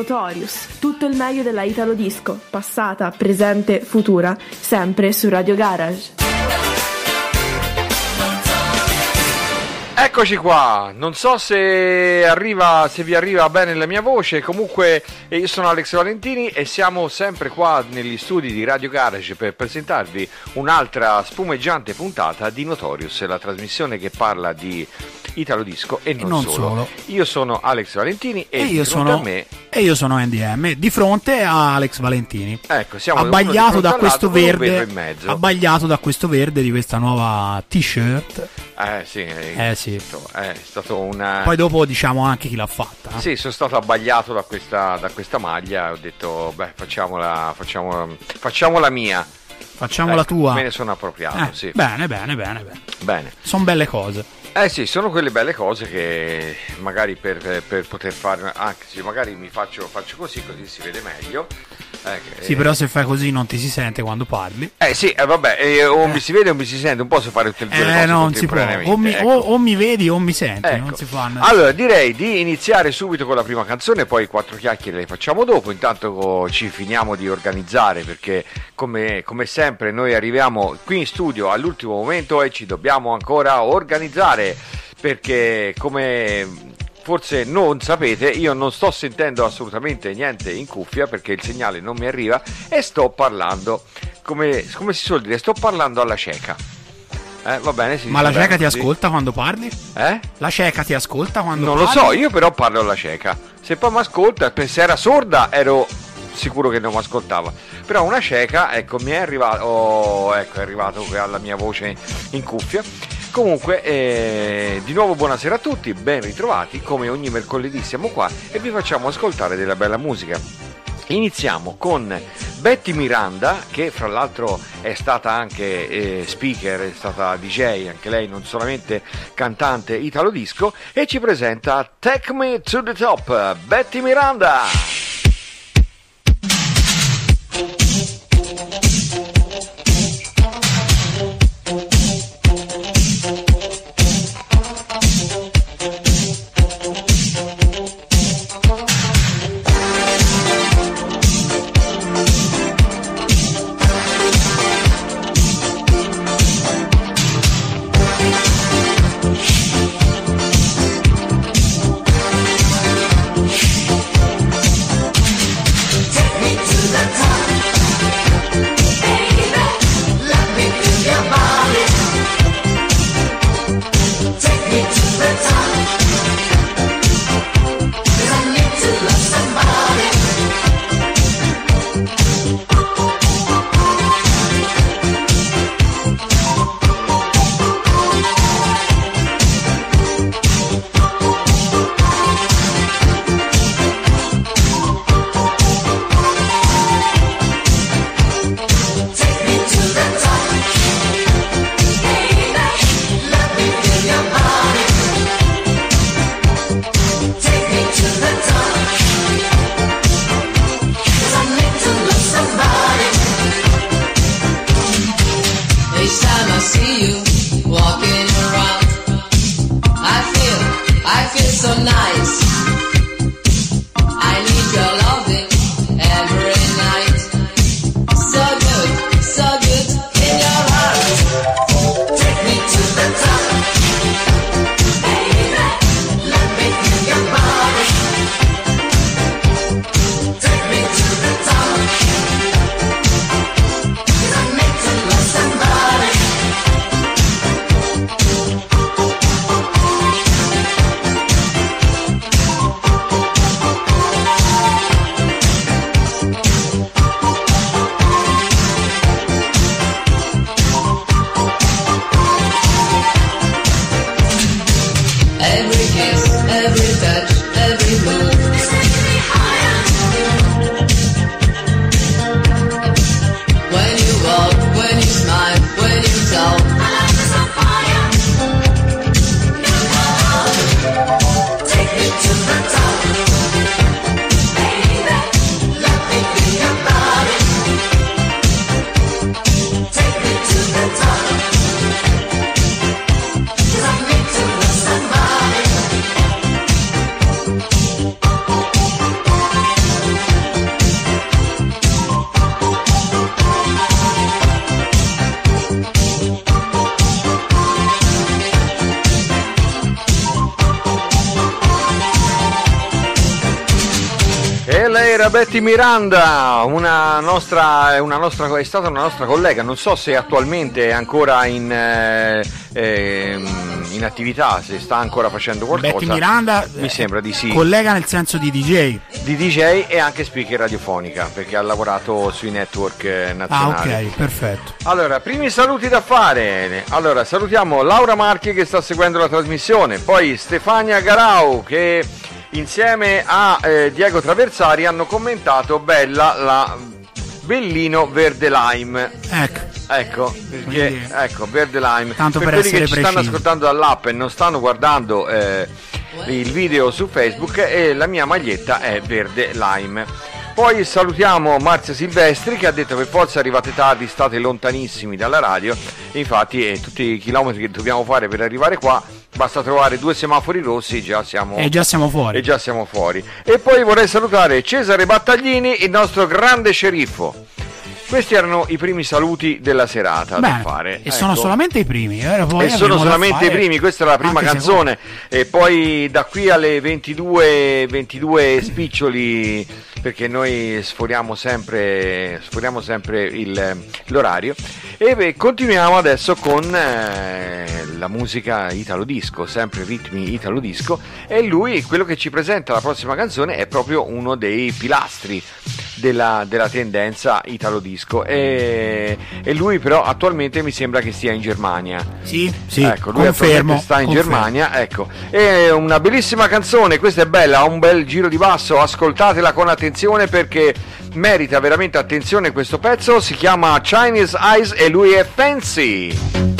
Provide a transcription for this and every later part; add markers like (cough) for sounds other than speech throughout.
Notorious, tutto il meglio della Italo Disco, passata, presente, futura, sempre su Radio Garage. Eccoci qua, non so se, arriva, se vi arriva bene la mia voce, comunque eh, io sono Alex Valentini e siamo sempre qua negli studi di Radio Garage per presentarvi un'altra spumeggiante puntata di Notorious, la trasmissione che parla di Italo Disco e non, non solo. solo. Io sono Alex Valentini e, E io, sono, me e io sono NDM, di fronte a Alex Valentini. Ecco, siamo abbagliato da questo verde, mezzo. abbagliato da questo verde di questa nuova t-shirt. Eh sì, Eh sì. stato, è stato una... Poi dopo diciamo anche chi l'ha fatta. Sì, sono stato abbagliato da questa, da questa maglia, ho detto, beh, facciamola, facciamola, facciamola mia. Facciamo la Ecco, tua. Me ne sono appropriato, Eh, sì. Bene, bene, bene, bene. Bene. Sono belle cose. Eh sì, sono quelle belle cose che magari per, per- poter fare, anche se magari mi faccio, faccio così, così si vede meglio. Eh, Sì, però se fai così non ti si sente quando parli. Eh sì, eh, vabbè, eh, o mi si vede o mi si sente, un po' se fare tutte e due Eh, non si può. O mi, ecco. o- o mi vedi o mi senti, Ecco. non si fanno. Allora, direi di iniziare subito con la prima canzone, poi quattro chiacchiere le facciamo dopo. Intanto ci finiamo di organizzare perché, come, come sempre, noi arriviamo qui in studio all'ultimo momento e ci dobbiamo ancora organizzare. Perché, come forse non sapete, io non sto sentendo assolutamente niente in cuffia perché il segnale non mi arriva e sto parlando, come, come si suol dire, sto parlando alla cieca. Eh, va bene, si Ma la cieca ti ascolta quando parli? Eh? La cieca ti ascolta quando Non lo parli? so, io però parlo alla cieca. Se poi mi ascolta, se era sorda ero sicuro che non mi ascoltava. Però una cieca, ecco, mi è arrivato, oh, ecco, è arrivato alla mia voce in cuffia. Comunque, eh, di nuovo buonasera a tutti, ben ritrovati, come ogni mercoledì siamo qua e vi facciamo ascoltare della bella musica. Iniziamo con Betty Miranda, che fra l'altro è stata anche eh, speaker, è stata DJ, anche lei non solamente cantante italo disco, e ci presenta Take Me to the Top, Betty Miranda. Betty Miranda, una nostra, una nostra, è stata una nostra collega, non so se attualmente è ancora in, eh, eh, in attività, se sta ancora facendo qualcosa. Betty Miranda mi eh, sembra di sì. Collega nel senso di DJ. Di DJ e anche speaker radiofonica, perché ha lavorato sui network eh, Ah, nazionali. ok, perfetto. Allora, primi saluti da fare. Allora, salutiamo Laura Marchi che sta seguendo la trasmissione, poi Stefania Garau che insieme a eh, Diego Traversari hanno commentato Bella la Bellino Verde Lime. Ecco. Ecco, perché, Quindi- ecco, Verde Lime. Tanto per quelli che ci stanno precisi. ascoltando dall'app e non stanno guardando eh, il video su Facebook, e la mia maglietta è Verde Lime. Poi salutiamo Marzia Silvestri che ha detto che forse arrivate tardi, state lontanissimi dalla radio. Infatti eh, tutti i chilometri che dobbiamo fare per arrivare qua, basta trovare due semafori rossi e già siamo E già siamo fuori. e già siamo fuori. E poi vorrei salutare Cesare Battaglini, il nostro grande sceriffo. Questi erano i primi saluti della serata da Bene, fare. e sono Ecco. solamente i primi. eh, poi E sono da solamente i primi, questa è la prima canzone. E poi da qui alle 22, 22 spiccioli, perché noi sforiamo sempre, sforiamo sempre il- l'orario. E beh, continuiamo adesso con eh, la musica italo disco, sempre ritmi italo disco. E lui, quello che ci presenta la prossima canzone, è proprio uno dei pilastri della, della tendenza italo disco. E, e lui, però, attualmente mi sembra che stia in Germania. Sì, sì, ecco, lui confermo. sta in confermo. Germania, ecco. È una bellissima canzone, questa è bella, ha un bel giro di basso, ascoltatela con attenzione perché merita veramente attenzione questo pezzo, si chiama Chinese Eyes e lui è Fancy.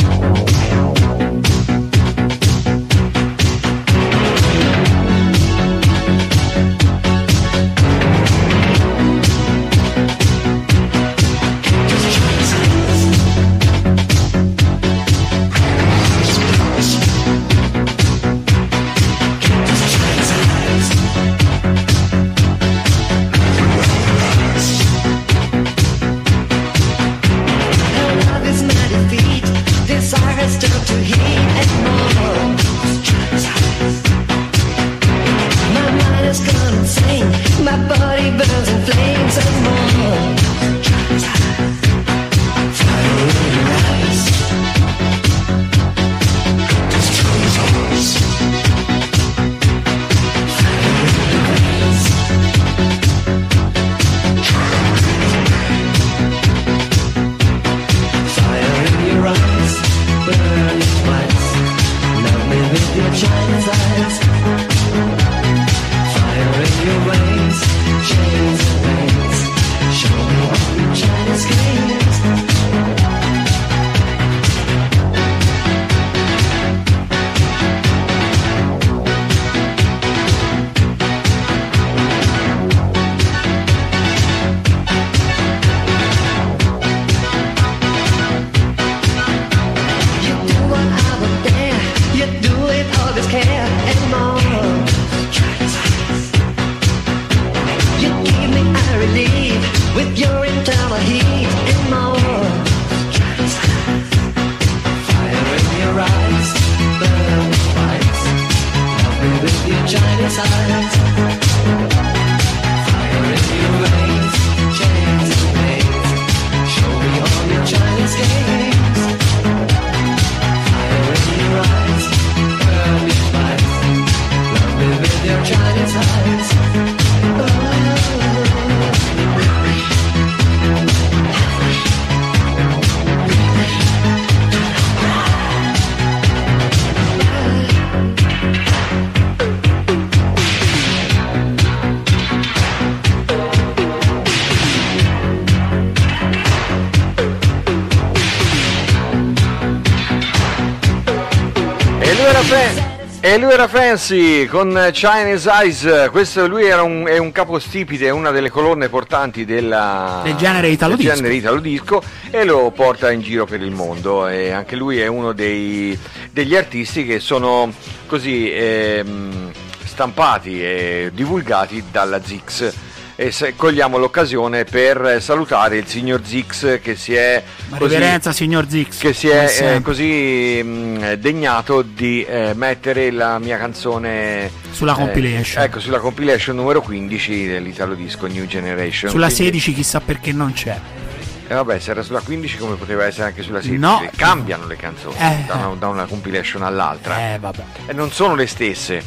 Fancy con Chinese Eyes. Questo lui era un, è un capostipite, una delle colonne portanti della, Del genere italo del disco. genere italo disco e lo porta in giro per il mondo. E anche lui è uno dei- degli artisti che sono così ehm, stampati e divulgati dalla Zix. e se- cogliamo l'occasione per eh, salutare il signor Zix che si è così, Reverenza, signor Zix. che si è eh, così mh, degnato di eh, mettere la mia canzone Sulla eh, compilation. ecco, sulla compilation numero 15 dell'Italo Disco New Generation. Sulla Quindi- 16 chissà perché non c'è. E vabbè, se era sulla 15 come poteva essere anche sulla 16. No. Cambiano le canzoni Eh. da, una, da una compilation all'altra. Eh, vabbè. E non sono le stesse.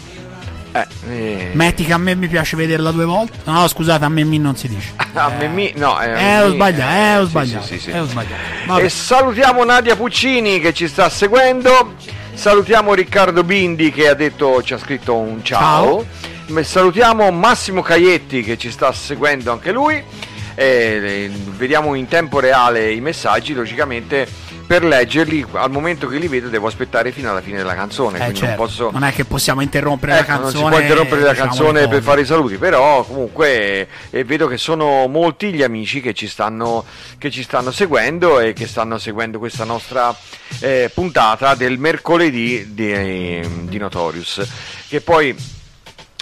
Eh, eh. Metti che a me mi piace vederla due volte. No, scusate, a me mi non si dice. (laughs) A me mi- no, eh, Eh, ho sbagliato, eh, ho sì, sbagliato. sì, sì, sì. eh, ho sbagliato. E salutiamo Nadia Puccini che ci sta seguendo. Salutiamo Riccardo Bindi che ha detto, ci ha scritto un ciao. E Salutiamo Massimo Caietti che ci sta seguendo anche lui. Eh, vediamo in tempo reale i messaggi, logicamente per leggerli al momento che li vedo devo aspettare fino alla fine della canzone. Eh, quindi certo. non posso. Non è che possiamo interrompere Ecco, la non canzone. si può interrompere la diciamo canzone per fare i saluti, però comunque eh, vedo che sono molti gli amici che ci stanno, che ci stanno seguendo e che stanno seguendo questa nostra eh, puntata del mercoledì di, di Notorious. Che poi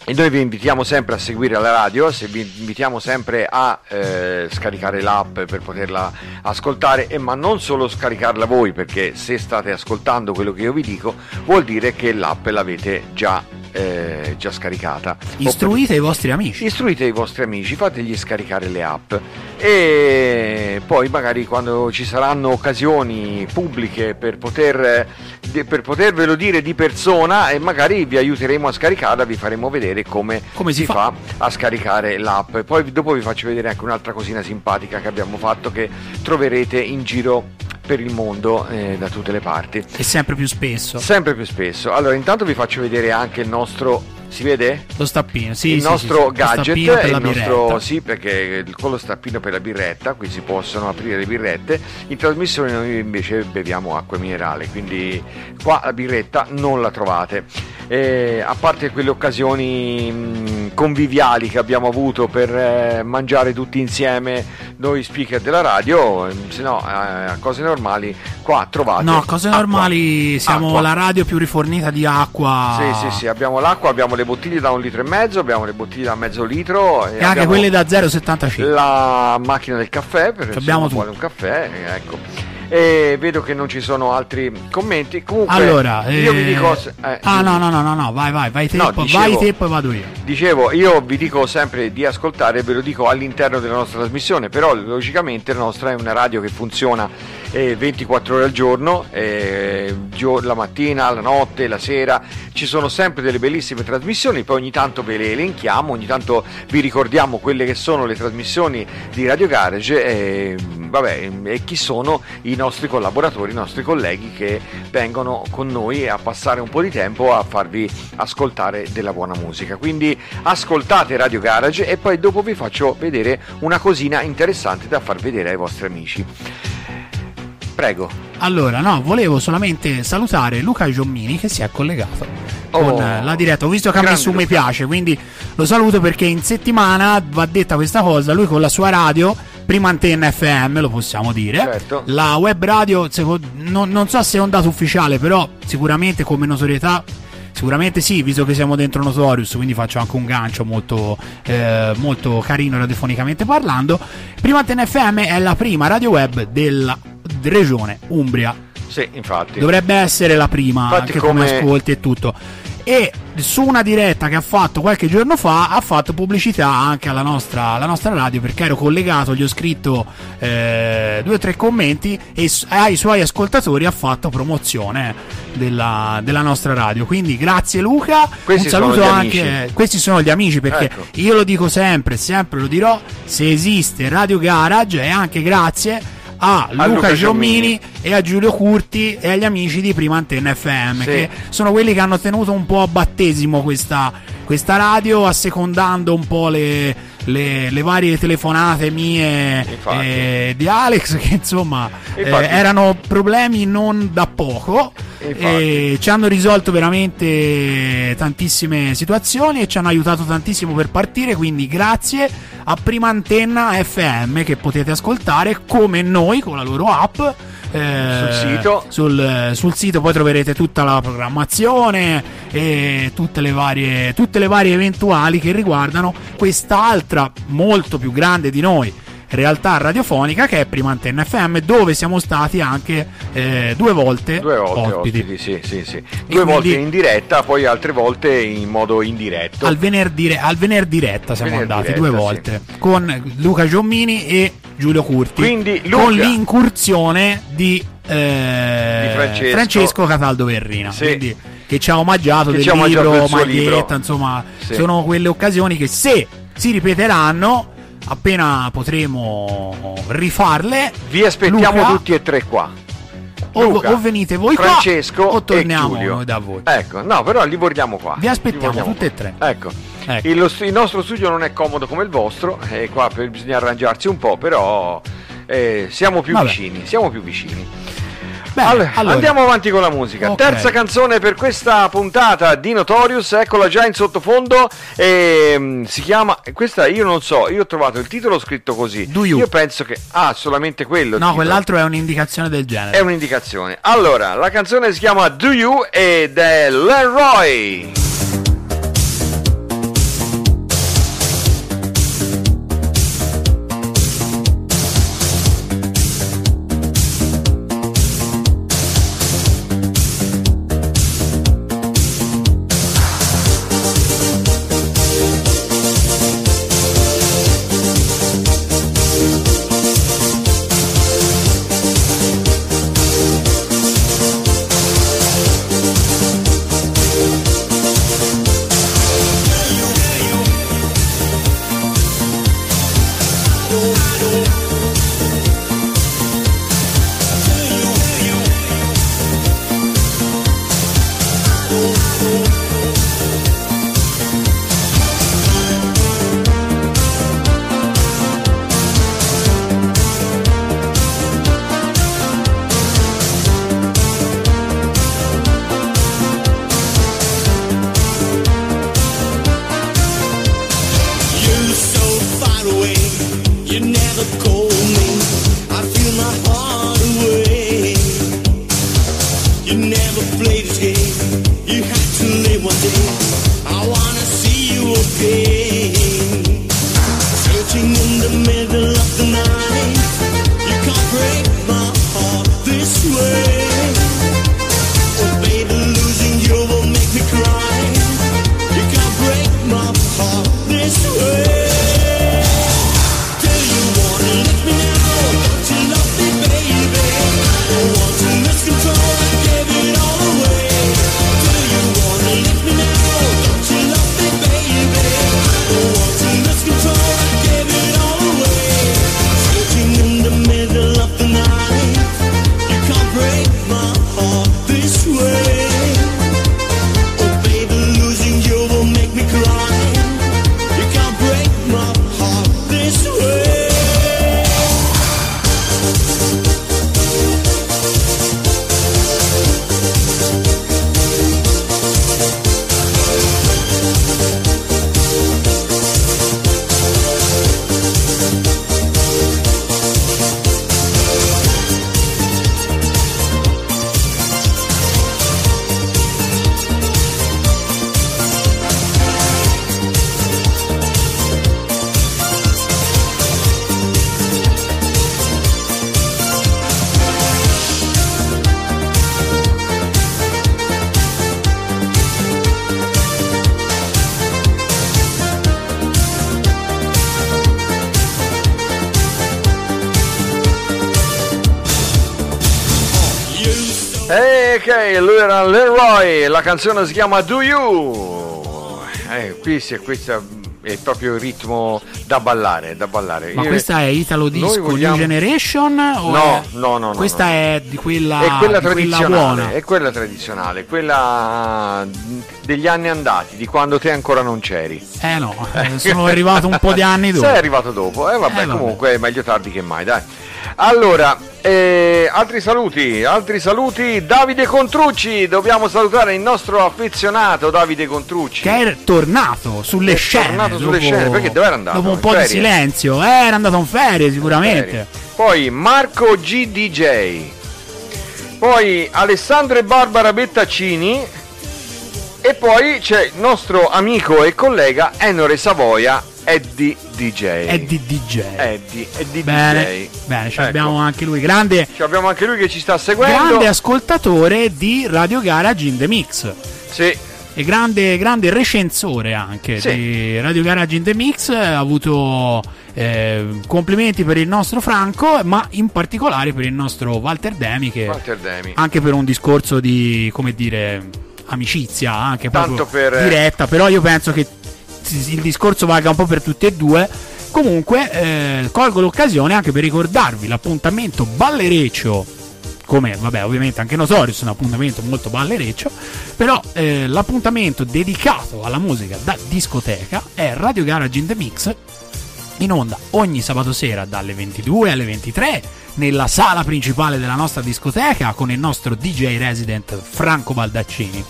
e noi vi invitiamo sempre a seguire la radio, se vi invitiamo sempre a eh, scaricare l'app per poterla ascoltare, e ma non solo scaricarla voi, perché se state ascoltando quello che io vi dico, vuol dire che l'app l'avete già, eh, già scaricata. Istruite i vostri amici. Istruite i vostri amici, fategli scaricare le app e poi magari quando ci saranno occasioni pubbliche per, poter, per potervelo dire di persona e magari vi aiuteremo a scaricarla, vi faremo vedere come, Come si si fa. fa a scaricare l'app. Poi dopo vi faccio vedere anche un'altra cosina simpatica che abbiamo fatto che troverete in giro per il mondo eh, da tutte le parti. E sempre più spesso. Sempre più spesso. Allora, intanto vi faccio vedere anche il nostro. Si vede? Lo stappino, sì, il sì, nostro sì, gadget, il nostro, sì, perché con lo stappino per la birretta, qui si possono aprire le birrette. In trasmissione noi invece beviamo acqua minerale, quindi qua la birretta non la trovate. Eh, a parte quelle occasioni conviviali che abbiamo avuto per eh, mangiare tutti insieme noi speaker della radio, ehm, se no eh, a cose normali qua trovate. No, cose acqua. normali, siamo Acqua. la radio più rifornita di acqua. Sì, sì, sì, abbiamo l'acqua, abbiamo le bottiglie da un litro e mezzo, abbiamo le bottiglie da mezzo litro E anche abbiamo quelle da 0,75. la macchina del caffè per se Abbiamo vuole un caffè, eh, ecco. E vedo che non ci sono altri commenti. Comunque Allora, io eh, vi dico eh, ah, no, no, no, no, no, vai, vai, vai te, No, dicevo- vai te, poi vado io. Dicevo, io vi dico sempre di ascoltare, ve lo dico all'interno della nostra trasmissione, però logicamente la nostra è una radio che funziona eh, 24 ore al giorno, eh, la mattina, la notte, la sera, ci sono sempre delle bellissime trasmissioni, poi ogni tanto ve le elenchiamo, ogni tanto vi ricordiamo quelle che sono le trasmissioni di Radio Garage e, vabbè, e chi sono i nostri collaboratori, i nostri colleghi che vengono con noi a passare un po' di tempo a farvi ascoltare della buona musica. Quindi ascoltate Radio Garage e poi dopo vi faccio vedere una cosina interessante da far vedere ai vostri amici. Prego. Allora, no, volevo solamente salutare Luca Giommini che si è collegato con Oh, eh, la diretta. Ho visto che grande messo un mi piace, quindi lo saluto perché in settimana va detta questa cosa. Lui con la sua radio, prima antenna FM, lo possiamo dire. Certo. La web radio, non so se è un dato ufficiale, però sicuramente come notorietà. Sicuramente sì, visto che siamo dentro Notorious, quindi faccio anche un gancio molto, eh, molto carino radiofonicamente parlando. Prima Antena FM è la prima radio web della regione Umbria. Sì, infatti. Dovrebbe essere la prima, Infatti anche come... come- ascolti e tutto. E su una diretta che ha fatto qualche giorno fa ha fatto pubblicità anche alla nostra, alla nostra radio perché ero collegato, gli ho scritto eh, due o tre commenti e ai suoi ascoltatori ha fatto promozione della, della nostra radio. Quindi grazie Luca, Questi un saluto anche. amici. Questi sono gli amici perché Ecco. io lo dico sempre, sempre lo dirò, se esiste Radio Garage è anche grazie a Luca, Luca Giommini Giommini. e a Giulio Curti e agli amici di Prima Antenna FM Sì. che sono quelli che hanno tenuto un po' a battesimo questa, questa radio assecondando un po' le, le- le varie telefonate mie e di Alex (laughs) che insomma eh, erano problemi non da poco e ci hanno risolto veramente tantissime situazioni e ci hanno aiutato tantissimo per partire quindi grazie a Prima Antenna FM che potete ascoltare come noi con la loro app eh, Sul sito. sul, sul sito poi troverete tutta la programmazione e tutte le varie, tutte le varie eventuali che riguardano quest'altra molto più grande di noi realtà radiofonica che è Prima Antenna FM dove siamo stati anche eh, due volte, Due volte ospiti. ospiti, sì, sì, sì. Due volte in diretta, poi altre volte in modo indiretto. Al venerdì, al venerdì diretta siamo Venerdì andati diretta, due volte con Luca Giommini e Giulio Curti. Quindi, Luca- con l'incursione di, eh, Di Francesco. Cataldo Verrina. Quindi, che ci ha omaggiato Che del omaggiato libro, suo maglietta, libro. insomma, sono quelle occasioni che se si ripeteranno, appena potremo rifarle, Vi aspettiamo Luca, tutti e tre qua. o, Luca, o venite voi Francesco qua o torniamo e da voi. Ecco, no, però li vogliamo qua. Vi aspettiamo tutti e tre. Ecco. Ecco. Il, il nostro studio non è comodo come il vostro, e qua per- bisogna arrangiarsi un po', però eh, siamo più Vabbè. vicini, siamo più vicini. Bene, Allora, allora. andiamo avanti con la musica. Ok. Terza canzone per questa puntata di Notorious, eccola già in sottofondo. E, mm, si chiama. Questa io non so, io ho trovato il titolo scritto così. Do You. Io penso che. Ah, solamente quello. No, quell'altro è un'indicazione del genere. È un'indicazione. Allora, la canzone si chiama Do You ed è Leroy. know. I know. E ok, lui era Leroy, la canzone si chiama Do You. Eh, qui si- questo è proprio il ritmo da ballare, da ballare. Ma Io- questa è Italo Disco vogliamo- New Generation? O No, è- no, no, no, Questa no. è di quella, è quella di quella tradizionale, buona. è quella tradizionale, quella degli anni andati, di quando te ancora non c'eri. Eh no, eh, sono arrivato un po' di anni (laughs) dopo. Sei arrivato dopo, eh vabbè, Eh, vabbè. comunque è meglio tardi che mai, dai. Allora, eh, altri saluti, altri saluti, Davide Contrucci, dobbiamo salutare il nostro affezionato Davide Contrucci. Che è tornato sulle È scene. tornato sulle dopo- scene, perché dove era andato? Dopo un In po' di ferie? silenzio. Eh, era andato in ferie sicuramente. Poi Marco GDJ. Poi Alessandro e Barbara Bettaccini. E poi c'è il nostro amico e collega Enore Savoia, Eddie DJ. Eddie DJ. Eddie, Eddie Bene, DJ. bene, ci Ecco. abbiamo anche lui, grande, Ci abbiamo anche lui che ci sta seguendo. grande ascoltatore di Radio Garage in the Mix. Sì, E grande, grande recensore anche Sì. di Radio Garage in the Mix. Ha avuto eh, complimenti per il nostro Franco, ma in particolare per il nostro Walter Demi, che Walter Demi. anche per un discorso di, come dire, amicizia, anche Tanto proprio per- diretta, però io penso che il discorso valga un po' per tutti e due. Comunque, eh, colgo l'occasione anche per ricordarvi l'appuntamento ballereccio. Come, vabbè, ovviamente anche Notorious è un appuntamento molto ballereccio. Però eh, l'appuntamento dedicato alla musica da discoteca è Radio Garage in the Mix in onda ogni sabato sera dalle 22 alle 23 nella sala principale della nostra discoteca con il nostro DJ resident Franco Baldaccini.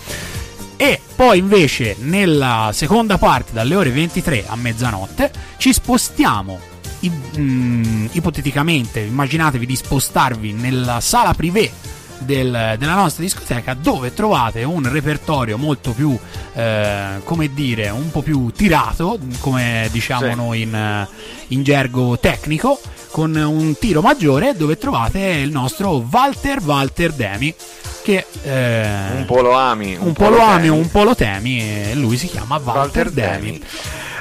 E poi invece nella seconda parte dalle ore 23 a mezzanotte ci spostiamo i- mm, ipoteticamente immaginatevi di spostarvi nella sala privé del- della nostra discoteca dove trovate un repertorio molto più eh, come dire un po' più tirato come diciamo Sì. noi in, in gergo tecnico con un tiro maggiore dove trovate il nostro Walter Walter Demi che eh, Un po' lo ami. un po' lo ami, un po' lo temi e lui si chiama Walter, Walter Demi. Demi.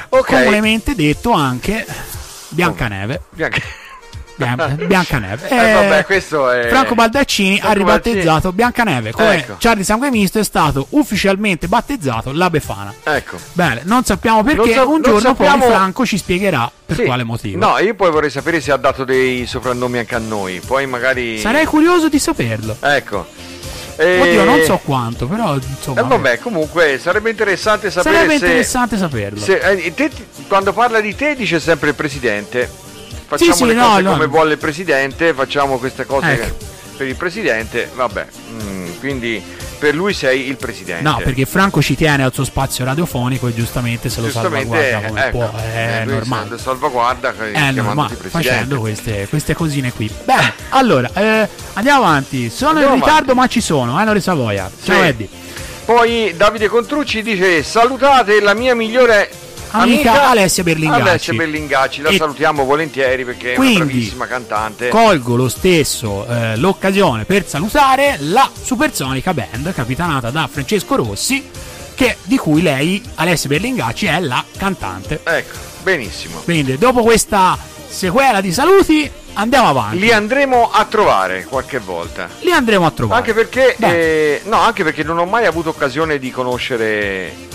Ok. Comunemente detto anche Biancaneve. Bianca- (laughs) Bian- Biancaneve. Eh, Eh, vabbè, questo è... Franco Baldaccini ha Franco ribattezzato Biancaneve come Ecco. Charlie Sanguemisto è stato ufficialmente battezzato La Befana. Ecco. Bene, non sappiamo perché, Non sa- un giorno sappiamo- poi Franco ci spiegherà per Sì. quale motivo. No, io poi vorrei sapere se ha dato dei soprannomi anche a noi. Poi magari... Sarei curioso di saperlo. Ecco. E... Oddio, non so quanto, però insomma. Eh, vabbè, comunque sarebbe interessante sapere sarebbe se... interessante saperlo. se- eh, te- quando parla di te dice sempre il presidente. Facciamo sì, le no, cose no. come vuole il presidente, facciamo queste cose Ecco. per il presidente, vabbè. mm, quindi per lui sei il presidente. No, perché Franco ci tiene al suo spazio radiofonico e giustamente se lo Giustamente, salvaguarda come ecco, può, è eh, lui normale. se- salvaguarda eh, È normale, facendo queste, queste cosine qui. Bene, allora, eh, andiamo avanti. Sono Andiamo in ritardo, avanti. ma ci sono. Enore Savoia. Ciao Sì. Eddie. Poi Davide Contrucci dice salutate la mia migliore Amica Alessia Berlingacci. Alessia Berlingacci, la E- salutiamo volentieri perché è una bravissima cantante. Colgo lo stesso eh, l'occasione per salutare la Supersonica Band capitanata da Francesco Rossi, che, di cui lei, Alessia Berlingacci, è la cantante. ecco, benissimo. Quindi, dopo questa sequela di saluti, andiamo avanti. Li andremo a trovare qualche volta. Li andremo a trovare. Anche perché, eh, no, anche perché non ho mai avuto occasione di conoscere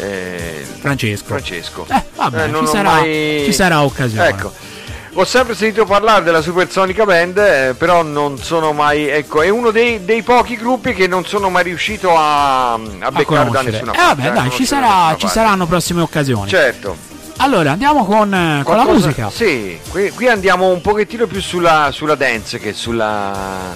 eh, Francesco. Francesco. Eh, vabbè, non ci, sarà, mai- ci sarà occasione. Ecco. Ho sempre sentito parlare della Supersonica Band, eh, però non sono mai. Ecco, è uno dei, dei pochi gruppi che non sono mai riuscito a, a A beccare da conoscere. nessuna Eh, parte. vabbè, a dai, ci, da sarà, nessuna ci saranno prossime occasioni. Certo. Allora, andiamo con, eh, con la Qualcosa- musica. Sì, qui, qui andiamo un pochettino più sulla, sulla dance che, sulla,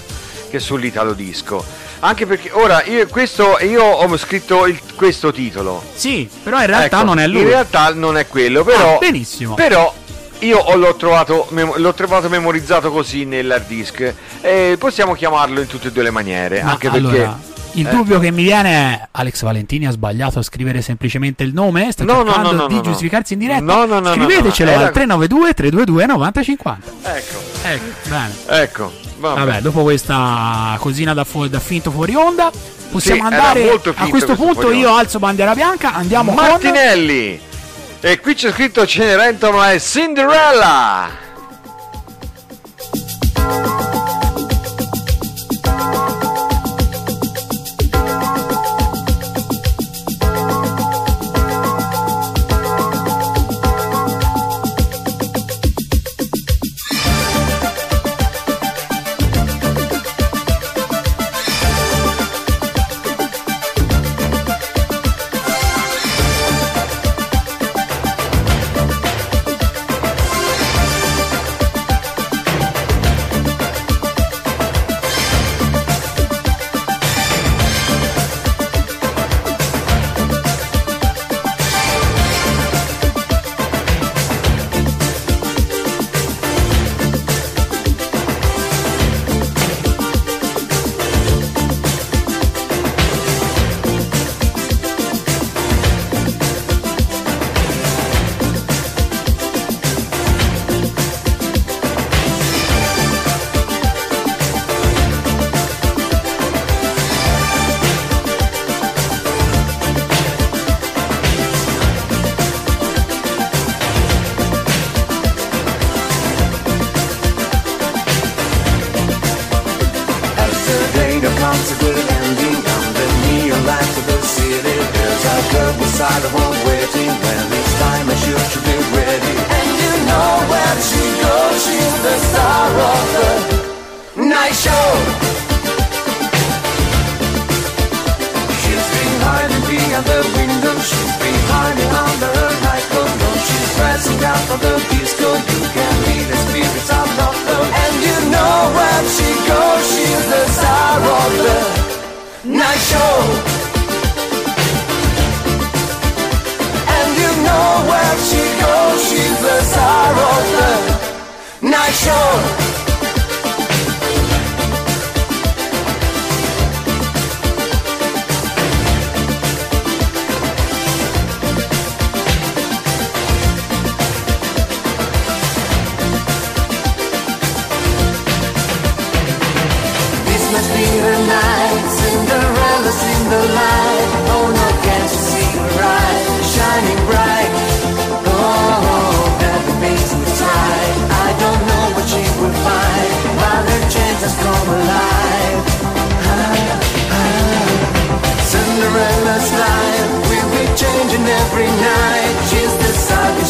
che sull'italo disco. Anche perché ora io, questo, io ho scritto il- questo titolo. Sì, però in realtà Ecco, non è lui. In realtà non è quello, però. Ah, benissimo. Però io ho- l'ho trovato, l'ho trovato memorizzato così nell'hard disk. E possiamo chiamarlo in tutte e due le maniere. Ma anche allora, perché. il eh. dubbio che mi viene è Alex Valentini ha sbagliato a scrivere semplicemente il nome? Sta No, cercando no, no, di giustificarsi in diretta? No, no, no, Scrivetecelo al Era- 392 322 9050. Ecco, Ecco, bene. ecco. Vabbè. Vabbè, dopo questa cosina da, fu- da finto fuori onda, possiamo Sì, andare a questo questo punto io onda. alzo bandiera bianca, andiamo con Martinelli. E qui c'è scritto Cenerentola e. Cinderella, for the disco. You can be the spirits of love, and you know where she goes, she's the star of the night show. And you know where she goes, she's the star of the night show.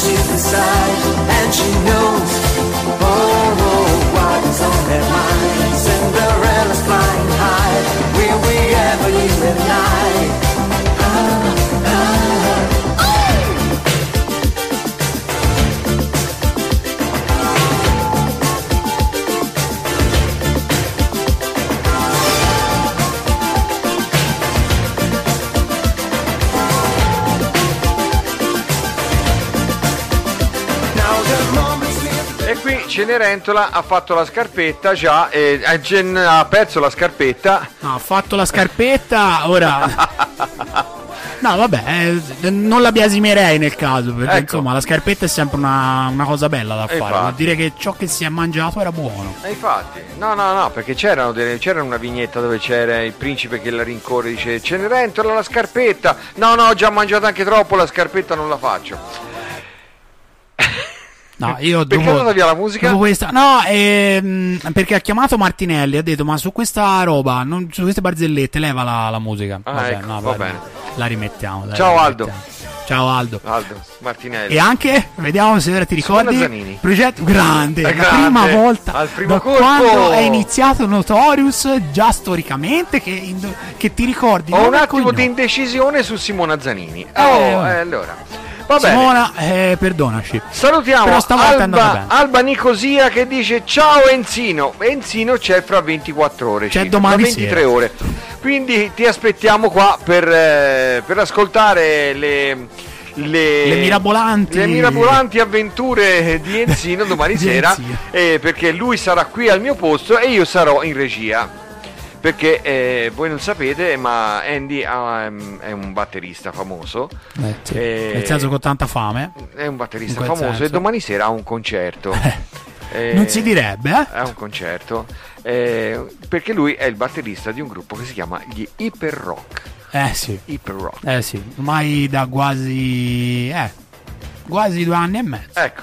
She's decided, and she knows. Cenerentola ha fatto la scarpetta già, eh, ha, perso la scarpetta. No, ha fatto la scarpetta, ora... (laughs) No, vabbè, eh, non la biasimerei nel caso, perché Ecco. insomma la scarpetta è sempre una, una cosa bella da E fare. Vuol infatti. dire che ciò che si è mangiato era buono. E infatti, no, no, no, perché c'erano delle- c'era una vignetta dove c'era il principe che la rincorre e dice Cenerentola la scarpetta. No, no, ho già mangiato anche troppo, la scarpetta non la faccio. No, io Perché dopo, via la musica? questa, no, ehm, perché ha chiamato Martinelli, ha detto ma su questa roba, non- su queste barzellette leva la, la musica. Ah, Vabbè, ecco, no, va bene. La rimettiamo. dai, Ciao, la Aldo. rimettiamo. Ciao Aldo. Aldo, Martinelli. E anche, vediamo se ora ti ricordi, progetto grande, È la grande, prima volta al primo da colpo. quando è iniziato Notorious, già storicamente, che, indo- che ti ricordi Ho un attimo di indecisione su Simona Zanini. Eh, oh, vabbè. eh, allora. Va bene. Simona, eh, perdonaci. Salutiamo Alba. Alba Nicosia che dice ciao Enzino. Enzino c'è fra 24 ore. C'è circa, domani fra 23 sera. ore. Quindi ti aspettiamo qua per, eh, per ascoltare le, le, Le mirabolanti- le mirabolanti avventure di Enzino (laughs) domani Di sera. Eh, perché lui sarà qui al mio posto e io sarò in regia. Perché eh, voi non sapete, ma Andy ha, ehm, è un batterista famoso. Eh, sì. Eh, Nel senso con tanta fame. È un batterista famoso senso. e domani sera ha un concerto. (laughs) Eh, Non si direbbe, eh? Ha un concerto. eh, perché lui è il batterista di un gruppo che si chiama gli Hyper Rock. Eh sì. Hyper Rock. Eh sì, ormai da quasi... eh, quasi due anni e mezzo. Ecco.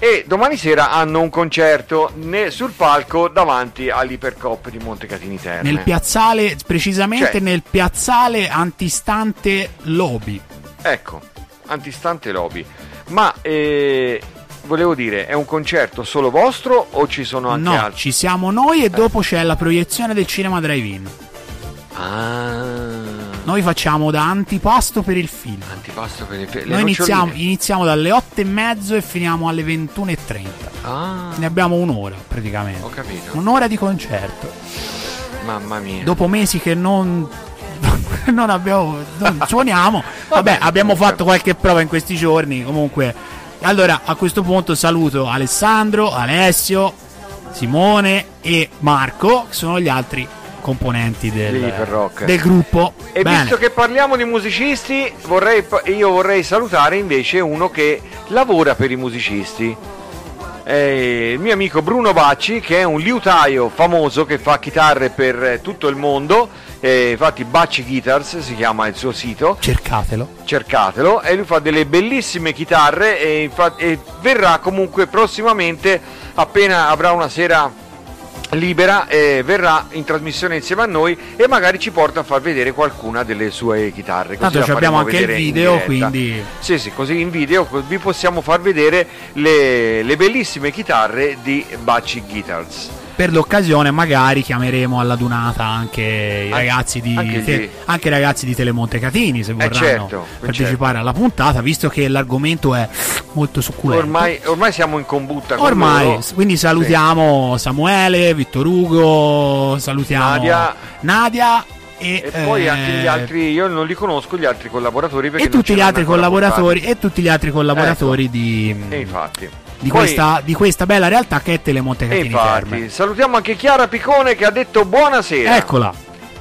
E domani sera hanno un concerto ne- sul palco davanti all'Ipercop di Montecatini Terme. Nel piazzale, precisamente Cioè- nel piazzale antistante Lobi. Ecco, antistante lobby. Ma eh, volevo dire, è un concerto solo vostro o ci sono anche No, altri? ci siamo noi e dopo c'è la proiezione del cinema drive-in. Ah. Noi facciamo da antipasto per il film. Antipasto per le, le Noi iniziamo, iniziamo dalle 8 e mezzo e finiamo alle 21.30. Ah, Ne abbiamo un'ora praticamente. ho capito. Un'ora di concerto. Mamma mia. Dopo mesi che non, (laughs) non abbiamo. non (laughs) suoniamo. Vabbè, abbiamo fatto qualche prova in questi giorni. Comunque. Allora, a questo punto saluto Alessandro, Alessio, Simone e Marco, che sono gli altri componenti del, del gruppo. E Bene. visto che parliamo di musicisti, vorrei, io vorrei salutare invece uno che lavora per i musicisti. È il mio amico Bruno Bacci, che è un liutaio famoso che fa chitarre per eh, tutto il mondo. eh, infatti, Bacci Guitars si chiama il suo sito. Cercatelo. cercatelo e lui fa delle bellissime chitarre e, infa- e verrà comunque prossimamente appena avrà una sera libera e verrà in trasmissione insieme a noi e magari ci porta a far vedere qualcuna delle sue chitarre. Così Tanto abbiamo anche il video, quindi Sì, sì, così in video vi possiamo far vedere le, le bellissime chitarre di Baci Guitars. Per l'occasione magari chiameremo alla dunata anche i ragazzi di anche te- anche i ragazzi di Telemonte Catini se vorranno certo, partecipare certo. alla puntata, visto che l'argomento è molto succulento. Ormai, ormai siamo in combutta con Ormai, loro. quindi salutiamo Samuele, Vittor Ugo, salutiamo Nadia. Nadia e, E poi eh, anche gli altri, io non li conosco gli altri collaboratori perché e tutti gli altri collaboratori e tutti gli altri collaboratori di, E infatti. Di, Poi- questa, di questa bella realtà che è Telemonte Catini infatti, Terme. salutiamo anche Chiara Picone che ha detto buonasera. Eccola,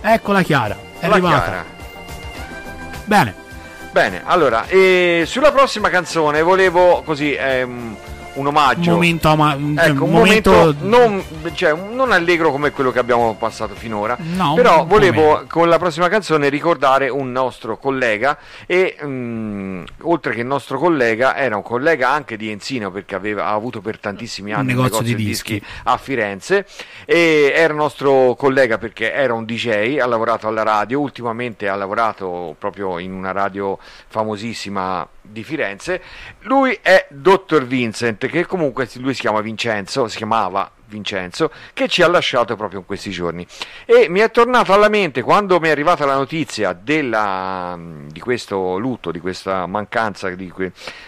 eccola Chiara, è La arrivata. Chiara. Bene, Bene, allora, sulla prossima canzone volevo così ehm, un omaggio. un momento, ma, Ecco, un momento, momento, non, cioè, non allegro come quello che abbiamo passato finora, No, però un volevo meno. con la prossima canzone ricordare un nostro collega e mm, oltre che il nostro collega era un collega anche di Enzino perché aveva, ha avuto per tantissimi Un anni negozio di dischi. a Firenze e era nostro collega perché era un DJ, ha lavorato alla radio, ultimamente ha lavorato proprio in una radio famosissima di Firenze. Lui è Dottor Vincent, che comunque lui si chiama Vincenzo, si chiamava Vincenzo, che ci ha lasciato proprio in questi giorni. E mi è tornato alla mente quando mi è arrivata la notizia della, di questo lutto, di questa mancanza, di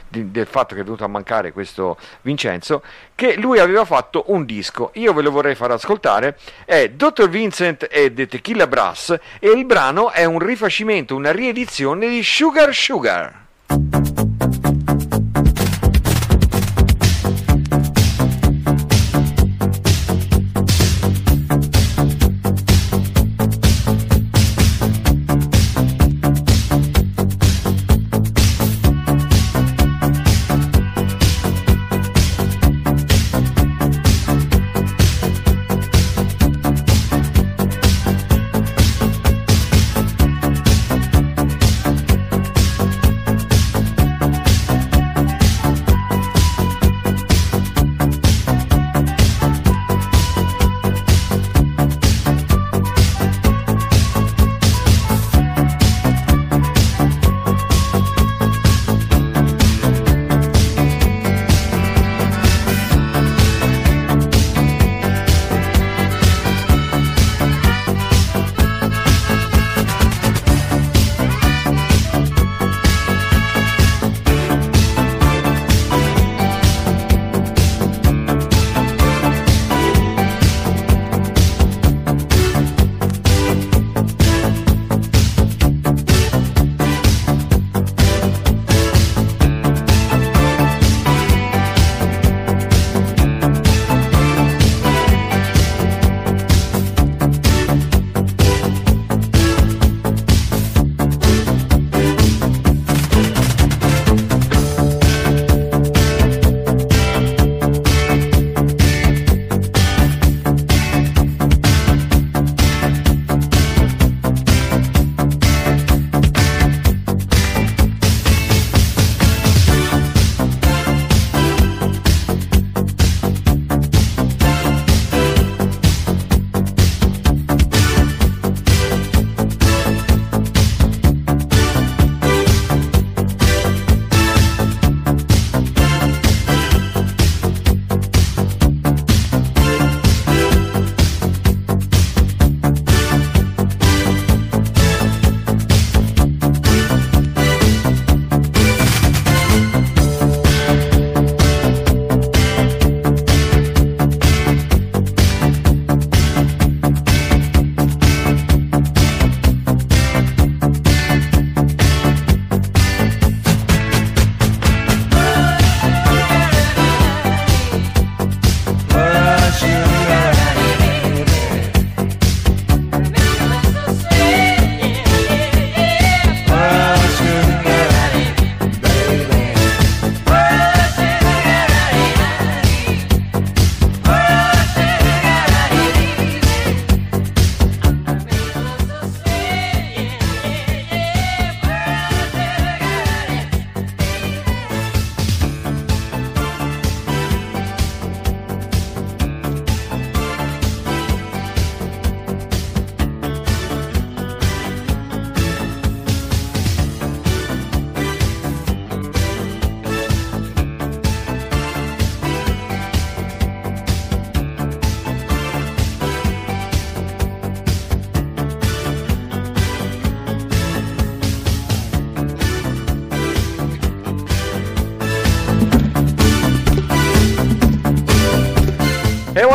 di- del fatto che è venuto a mancare questo Vincenzo, che lui aveva fatto un disco. Io ve lo vorrei far ascoltare. È Dr. Vincent e The Tequila Brass e il brano è un rifacimento, una riedizione di Sugar. Sugar,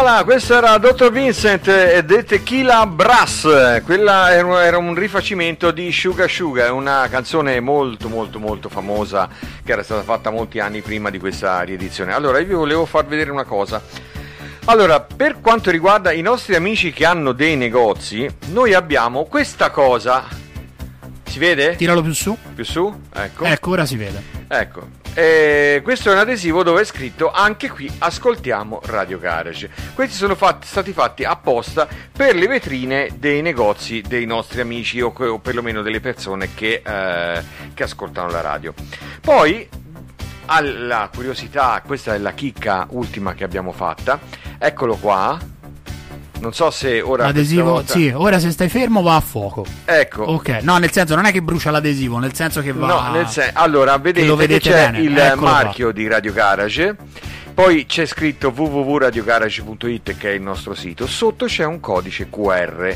voilà, questo era Dr. Vincent e The Tequila Brass. Quella era un- rifacimento di Sugar Sugar, una canzone molto molto molto famosa che era stata fatta molti anni prima di questa riedizione. Allora, io vi volevo far vedere una cosa. Allora, per quanto riguarda i nostri amici che hanno dei negozi, noi abbiamo questa cosa. Si vede? Tiralo più su. Più su? Ecco. Ecco, ora si vede. Ecco, eh, questo è un adesivo dove è scritto anche qui ascoltiamo Radio Garage. Questi sono fatti- stati fatti apposta per le vetrine dei negozi dei nostri amici o, o perlomeno delle persone che, eh, che ascoltano la radio. Poi, alla curiosità, questa è la chicca ultima che abbiamo fatta, eccolo qua. Non so se ora... L'adesivo, volta- sì, ora se stai fermo va a fuoco. Ecco. Ok, no, nel senso non è che brucia l'adesivo, nel senso che va. No, nel sen- allora vedete, vedete c'è bene, il eccolo marchio di Radio Garage, poi c'è scritto www.radiogarage.it che è il nostro sito, sotto c'è un codice QR.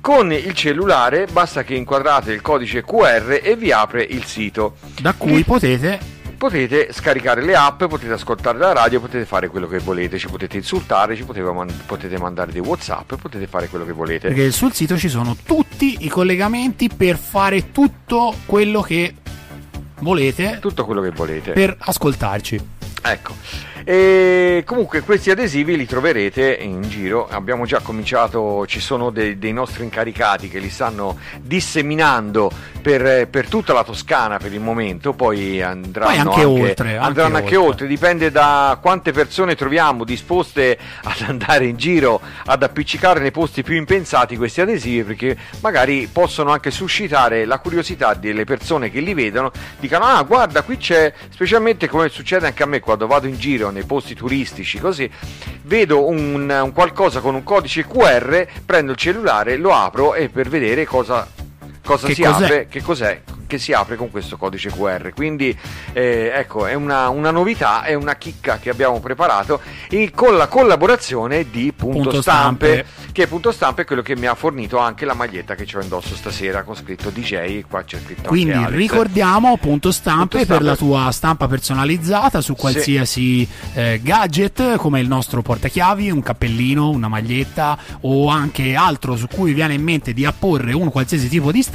Con il cellulare basta che inquadrate il codice QR e vi apre il sito. Da cui Lì potete. Potete scaricare le app, potete ascoltare la radio, potete fare quello che volete, ci potete insultare, ci potete, man- potete mandare dei WhatsApp, potete fare quello che volete. Perché sul sito ci sono tutti i collegamenti per fare tutto quello che volete Tutto quello che volete. per ascoltarci. Ecco. E comunque questi adesivi li troverete in giro. Abbiamo già cominciato, ci sono dei, dei nostri incaricati che li stanno disseminando per, per tutta la Toscana per il momento. Poi andranno Poi anche oltre, anche andranno anche oltre. oltre. Dipende da quante persone troviamo disposte ad andare in giro ad appiccicare nei posti più impensati questi adesivi, perché magari possono anche suscitare la curiosità delle persone che li vedono, dicano: Ah, guarda, qui c'è, specialmente come succede anche a me quando vado in giro nei posti turistici, così vedo un, un qualcosa con un codice QR, prendo il cellulare, lo apro e per vedere cosa. Cosa Che si cos'è? apre, che cos'è che si apre con questo codice QR. Quindi eh, ecco, è una, una novità, è una chicca che abbiamo preparato e con la collaborazione di Punto, Punto Stampe, Stampe. che Punto Stampe è quello che mi ha fornito anche la maglietta che ho indosso stasera con scritto DJ e qua c'è scritto Quindi ricordiamo punto stampe Punto per la stampe. tua stampa personalizzata su qualsiasi eh, gadget come il nostro portachiavi, un cappellino, una maglietta o anche altro su cui viene in mente di apporre un qualsiasi tipo di stampa.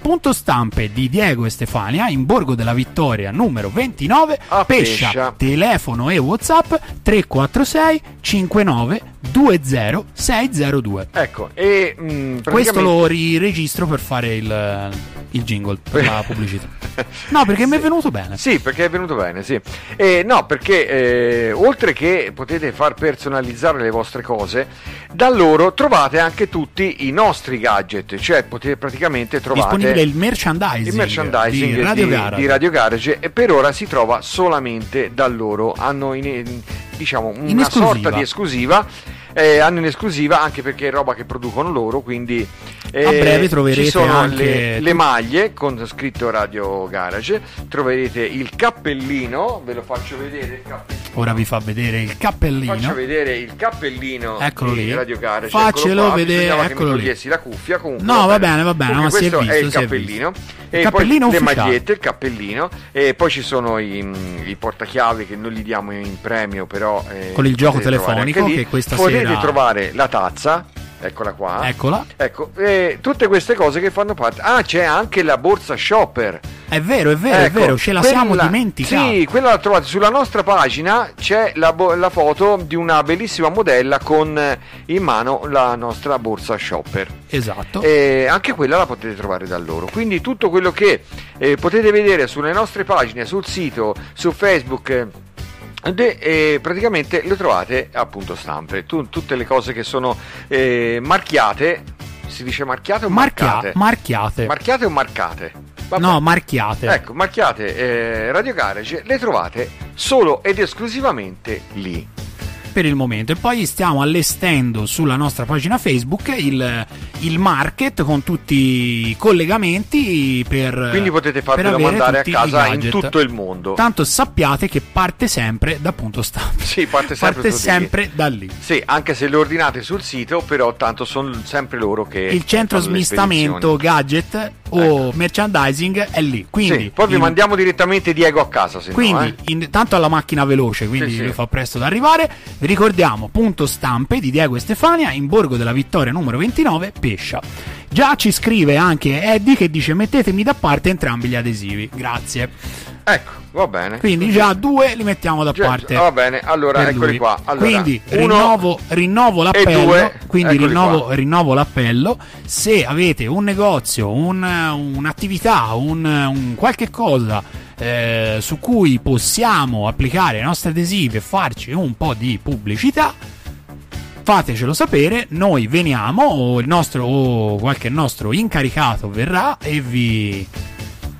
Punto stampe di Diego e Stefania in Borgo della Vittoria numero 29 A Pescia. Pescia. Telefono e WhatsApp 346 59 20 602. Ecco, e mh, Questo praticamente- lo riregistro per fare il, il jingle per la (laughs) pubblicità. No, perché mi è venuto bene. Sì, perché è venuto bene, sì. Eh, no, perché eh, oltre che potete far personalizzare le vostre cose, da loro trovate anche tutti i nostri gadget, cioè potete praticamente trovate Disponibile il merchandising, il merchandising di Radio di, Garage. di Radio Garage e per ora si trova solamente da loro. Hanno in- diciamo una sorta di esclusiva. Eh, hanno in esclusiva anche perché è roba che producono loro, quindi eh, A breve troverete ci sono anche le, le maglie con scritto Radio Garage, troverete il cappellino, ve lo faccio vedere il cappellino. Ora vi fa vedere il cappellino. Faccio vedere il cappellino Eccolo di lì. Radio Garage. Faccelo eccolo qua. vedere, eccolo che mi lì. la cuffia. Comunque, No, va bene, va bene, Comunque ma si è questo visto, è il cappellino. E Il poi cappellino le ufficiale. magliette, il cappellino. E poi ci sono i, i portachiavi che noi li diamo in premio, però. eh, Con il gioco telefonico che questa potete sera- trovare la tazza. Eccola qua. Eccola. Ecco, eh, tutte queste cose che fanno parte. Ah, c'è anche la borsa shopper. È vero, è vero, è Ecco, vero, ce la siamo quella- dimenticati. Sì, quella la trovate sulla nostra pagina. C'è la, la foto di una bellissima modella con in mano la nostra borsa shopper. Esatto. E anche quella la potete trovare da loro. Quindi tutto quello che eh, potete vedere sulle nostre pagine, sul sito, su Facebook. De- eh, praticamente lo trovate appunto stampe Tu- tutte le cose che sono eh, marchiate si dice marchiate o Marchia- marcate? marchiate. marchiate o marcate? Vabbè. No, marchiate. Ecco, marchiate eh, Radio Garage, le trovate solo ed esclusivamente lì. Per il momento. E poi stiamo allestendo sulla nostra pagina Facebook il, il market con tutti i collegamenti per. Quindi potete farvelo mandare a casa in tutto il mondo. Tanto sappiate che parte sempre da punto stampa. Sì, parte sempre, Parte sempre da lì. Sì, anche se le ordinate sul sito, però tanto sono sempre loro che Il centro smistamento gadget o merchandising è lì. Quindi, Sì, poi vi in- mandiamo direttamente Diego a casa, Quindi, no, eh. in- tanto alla macchina veloce, quindi Sì, sì. fa presto ad arrivare. Vi ricordiamo, punto stampe di Diego e Stefania in Borgo della Vittoria numero 29, Pescia. Già ci scrive anche Eddie che dice mettetemi da parte entrambi gli adesivi. Grazie. Ecco, va bene. Quindi già due li mettiamo da Già- parte. Va bene, allora eccoli qua. Allora, quindi rinnovo, rinnovo l'appello. quindi rinnovo, rinnovo l'appello. Se avete un negozio, un- un'attività, un, un qualche cosa eh, su cui possiamo applicare i nostri adesivi e farci un po' di pubblicità. Fatecelo sapere, noi veniamo o nostro o qualche nostro incaricato verrà e vi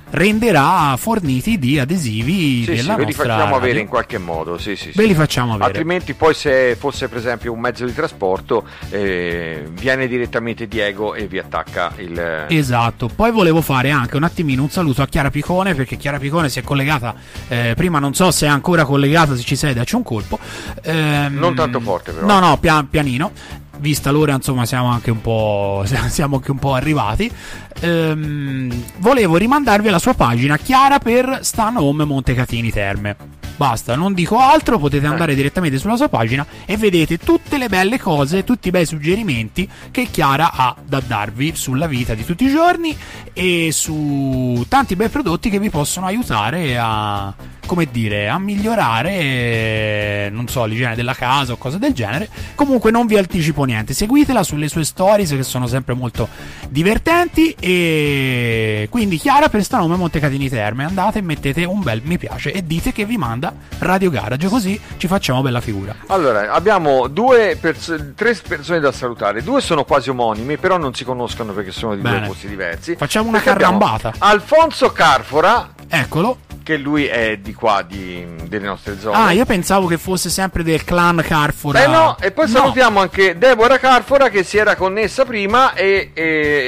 renderà forniti di adesivi Sì, sì, della ve li nostra facciamo avere radio. in qualche modo, sì, sì, sì. Ve li facciamo avere. Altrimenti poi se fosse per esempio un mezzo di trasporto eh, viene direttamente Diego e vi attacca il... Esatto, poi volevo fare anche un attimino un saluto a Chiara Picone perché Chiara Picone si è collegata, eh, prima non so se è ancora collegata, se ci sei dacci un colpo. Ehm, Non tanto forte, però. No, no, pian- pianino. Vista l'ora, insomma, siamo anche un po', (laughs) siamo anche un po' arrivati. Ehm, volevo rimandarvi alla sua pagina Chiara per Stan Home Montecatini Terme. Basta, non dico altro, potete andare direttamente sulla sua pagina e vedete tutte le belle cose, tutti i bei suggerimenti che Chiara ha da darvi sulla vita di tutti i giorni e su tanti bei prodotti che vi possono aiutare a, come dire, a migliorare, eh, non so, l'igiene della casa o cose del genere. Comunque non vi anticipo niente, seguitela sulle sue stories che sono sempre molto divertenti e quindi Chiara per sta nome Montecatini Terme, andate e mettete un bel mi piace e dite che vi manda Radio Garage così ci facciamo bella figura. Allora, abbiamo due pers- tre persone da salutare, due sono quasi omonimi, però non si conoscono perché sono di Bene. due posti diversi. Facciamo una carrambata. Alfonso Carfora, Eccolo. che lui è di qua, di- delle nostre zone. Ah, io pensavo che fosse sempre del clan Carfora. Eh no, e poi No. salutiamo anche Deborah Carfora che si era connessa prima e, e-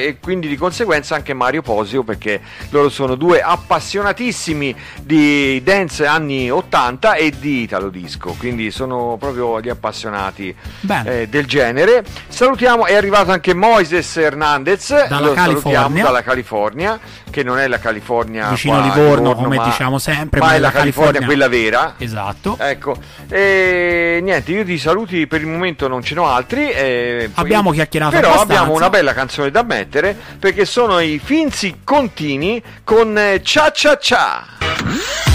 e quindi di conseguenza anche Mario Posio perché loro sono due appassionatissimi di dance anni 80 e di Italo Disco, quindi sono proprio gli appassionati eh, del genere. Salutiamo, è arrivato anche Moises Hernandez, Dalla California. dalla California, che non è la California Vicino qua a Livorno, come diciamo sempre, ma, ma è la California, California. quella vera. Esatto. Ecco, e niente, io ti saluti per il momento, non ce n'ho altri. poi- Abbiamo chiacchierato Però abbastanza. abbiamo una bella canzone da mettere perché sono i Finzi Contini con Cia Cia. Cia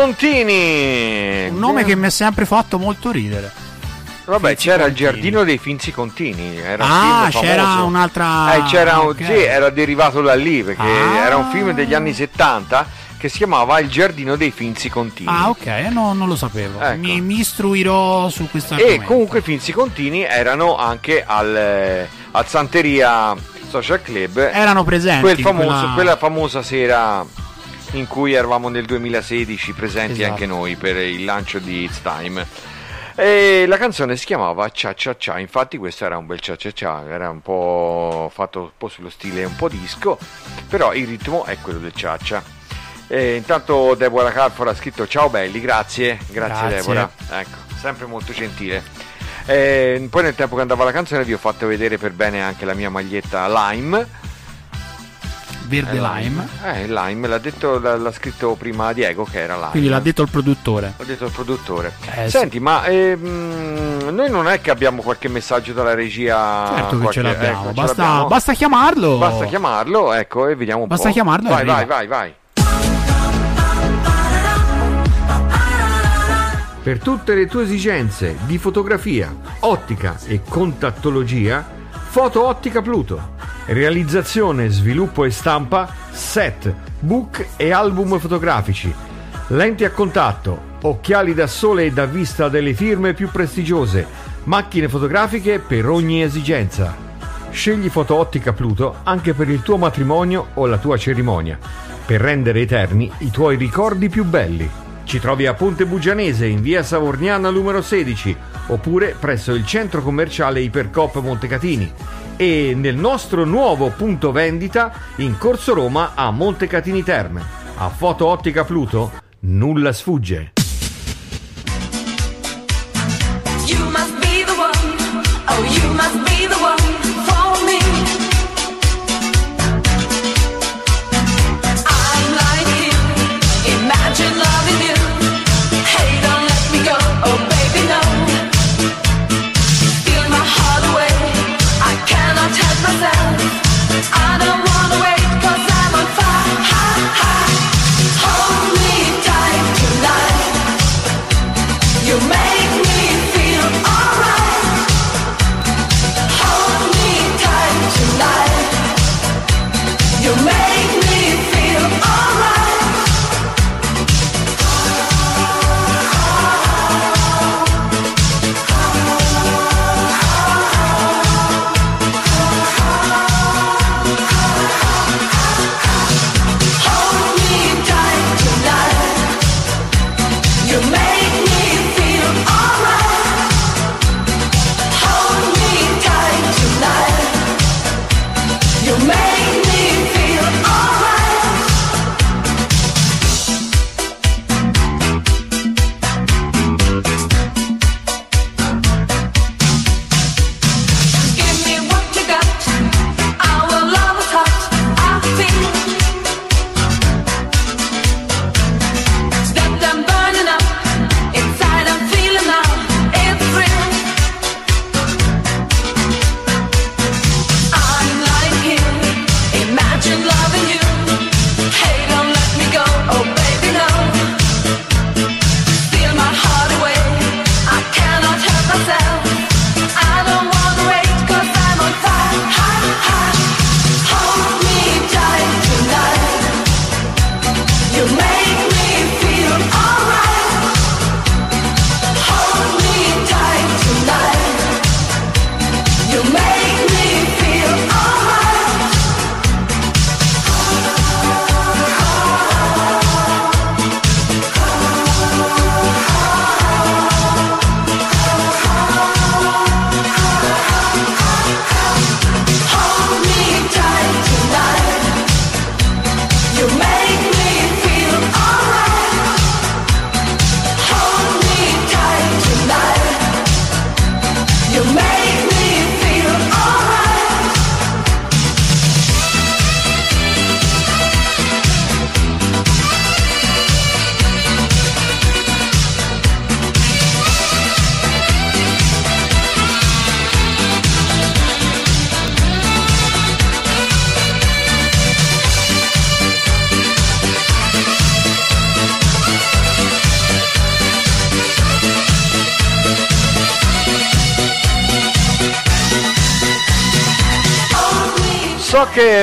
Contini. Un nome che mi ha sempre fatto molto ridere. Vabbè, Finzi c'era il Contini. giardino dei Finzi Contini. Era un Ah, film c'era un'altra. Eh, c'era un- ok. sì, era derivato da lì perché Ah. era un film degli anni 70 che si chiamava Il giardino dei Finzi Contini. Ah, ok, eh, no, non lo sapevo. Ecco. Mi, mi istruirò su questo E argomento. comunque Finzi Contini erano anche al, eh, al Santeria Social Club. erano presenti. quel famoso- quella- Quella famosa sera in cui eravamo nel 2016 presenti Esatto. anche noi per il lancio di It's Time. E la canzone si chiamava Cia Cia Cia, infatti questo era un bel Cia Cia Cia, era un po' fatto un po' sullo stile un po' disco, però il ritmo è quello del Cia Cia. E intanto Deborah Carfor ha scritto ciao belli, grazie, grazie, Grazie. Deborah, ecco, sempre molto gentile. E poi nel tempo che andava la canzone vi ho fatto vedere per bene anche la mia maglietta Lime. Verde Eh, Lime. Eh, Lime, l'ha, detto, l'ha, l'ha scritto prima Diego che era Lime. Quindi l'ha detto il produttore. L'ha detto il produttore. Eh, sì. Senti, ma ehm, noi non è che abbiamo qualche messaggio dalla regia? Certo che qualche- ce l'abbiamo. ecco, ce basta, l'abbiamo. basta chiamarlo. Basta chiamarlo, ecco, e vediamo un Basta po'. chiamarlo e Vai, vai, vai, vai. Per tutte le tue esigenze di fotografia, ottica e contattologia, Foto Ottica Pluto. Realizzazione, sviluppo e stampa, set, book e album fotografici. Lenti a contatto, occhiali da sole e da vista delle firme più prestigiose, macchine fotografiche per ogni esigenza. Scegli Foto Ottica Pluto anche per il tuo matrimonio o la tua cerimonia, per rendere eterni i tuoi ricordi più belli. Ci trovi a Ponte Bugianese in via Savorniana numero 16 oppure presso il centro commerciale Ipercop Montecatini e nel nostro nuovo punto vendita in Corso Roma a Montecatini Terme. A Foto Ottica Pluto nulla sfugge.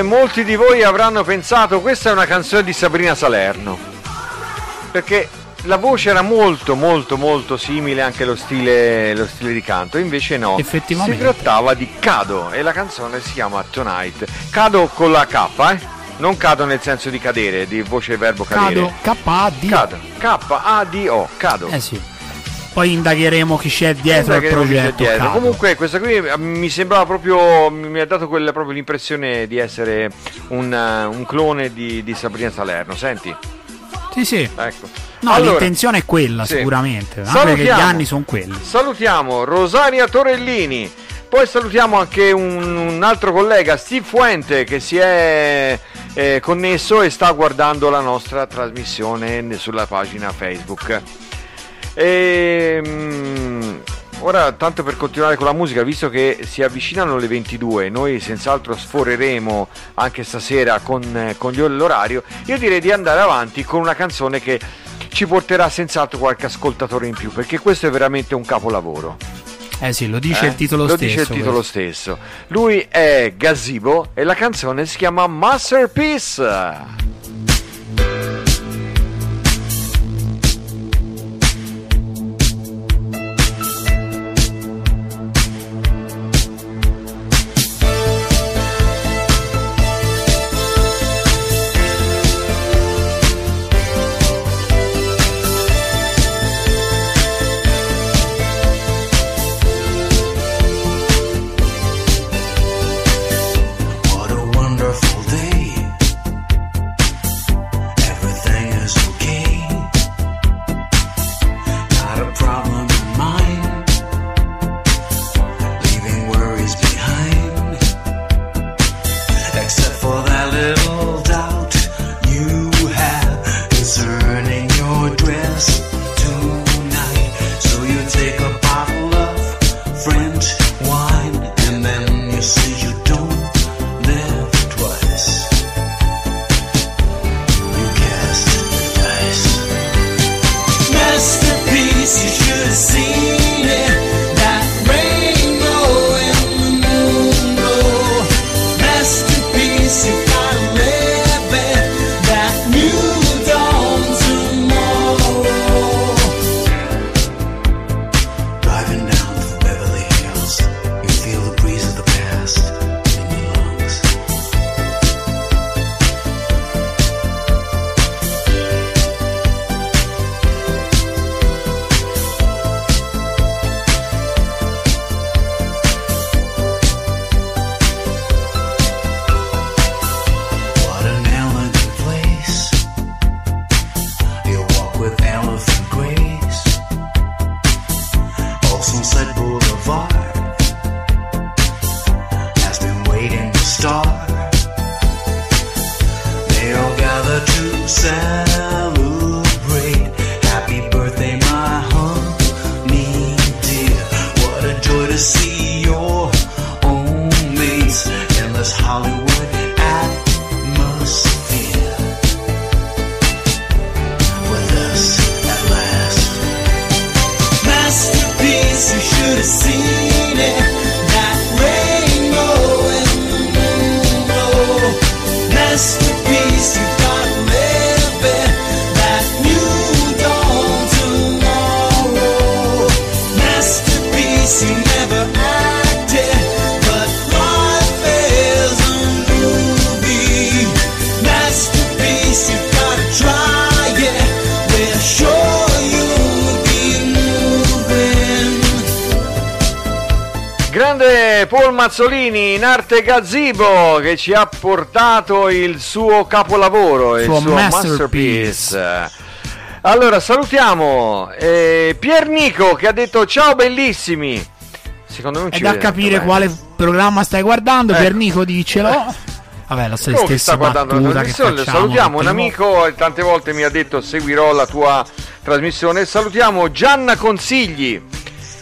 Molti di voi avranno pensato questa è una canzone di Sabrina Salerno. Perché la voce era molto molto molto simile anche lo stile, lo stile di canto, invece no. Effettivamente. Si trattava di Cado e la canzone si chiama Tonight. Cado con la K, eh? Non cado nel senso di cadere, di voce verbo cadere. Cado, K-A-D. Cado. K-A-D-O, Cado. Eh sì. Poi indagheremo chi c'è dietro al progetto. dietro. Comunque questa qui mi sembrava proprio, mi ha dato quella, proprio l'impressione di essere un, un clone di, di Sabrina Salerno, senti? Sì, sì. Ecco. No, Allora, l'intenzione è quella, sì. sicuramente. Anche perché gli anni sono quelli. Salutiamo Rosaria Torellini, poi salutiamo anche un, un altro collega, Steve Fuente, che si è eh, connesso e sta guardando la nostra trasmissione sulla pagina Facebook. Ehm, ora, tanto per continuare con la musica, visto che si avvicinano le 22, noi senz'altro sforeremo anche stasera con, con gli- l'orario, io direi di andare avanti con una canzone che ci porterà senz'altro qualche ascoltatore in più, perché questo è veramente un capolavoro. Eh sì, lo dice eh? il titolo Lo stesso. dice il titolo questo. stesso. Lui è Gazzibo e la canzone si chiama Masterpiece. Arte Gazzibo che ci ha portato il suo capolavoro, il Suo suo masterpiece. masterpiece. Allora salutiamo eh, Piernico che ha detto ciao bellissimi. Secondo me non È ci da capire quale programma stai guardando. Ecco. Piernico, dicelo. Vabbè, la stessa sta guardando la che trasmissione, facciamo. salutiamo un amico e tante volte mi ha detto seguirò la tua trasmissione. Salutiamo Gianna Consigli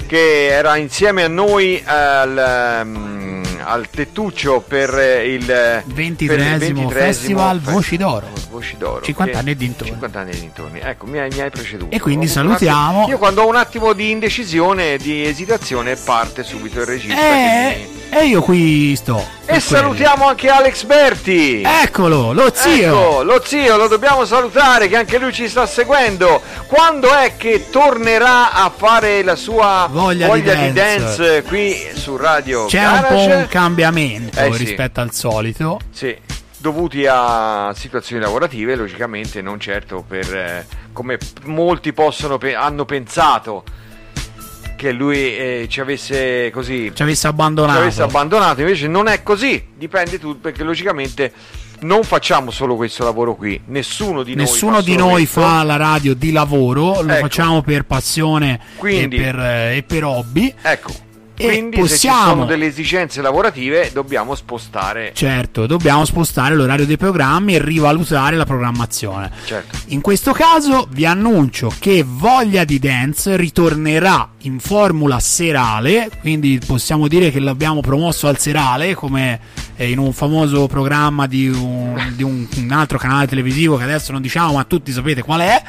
che era insieme a noi al, ehm, al Tettuccio per il per il 23esimo Festival fe- Voci d'Oro. Voci d'Oro 50 che- anni e dintorni. 50 anni e dintorni. Ecco, mi hai, mi hai preceduto. E quindi Ho salutiamo- attimo- Io quando ho un attimo di indecisione, di esitazione, parte subito il regista. Eh, E io qui sto. E salutiamo anche Alex Berti. Eccolo, lo zio. Ecco, lo zio lo dobbiamo salutare che anche lui ci sta seguendo. Quando è che tornerà a fare la sua Voglia di di, dance. dance qui su Radio C'è un po' Garage? un cambiamento Eh, sì. rispetto al solito. Sì, dovuti a situazioni lavorative, logicamente, non certo per eh, come molti possono hanno pensato che lui eh, ci avesse così Ci avesse ci abbandonato. avesse abbandonato, invece non è così, dipende tutto perché logicamente non facciamo solo questo lavoro qui, nessuno di Nessuno noi fa di noi fa la radio di lavoro, lo Ecco. facciamo per passione Quindi- e, per, eh, e per hobby. Ecco, E quindi se ci possiamo- sono delle esigenze lavorative dobbiamo spostare. Certo, dobbiamo spostare l'orario dei programmi e rivalutare la programmazione. Certo. In questo caso vi annuncio che Voglia di Dance ritornerà in formula serale, quindi possiamo dire che l'abbiamo promosso al serale come eh, in un famoso programma di, un, di un- un altro canale televisivo che adesso non diciamo ma tutti sapete qual è.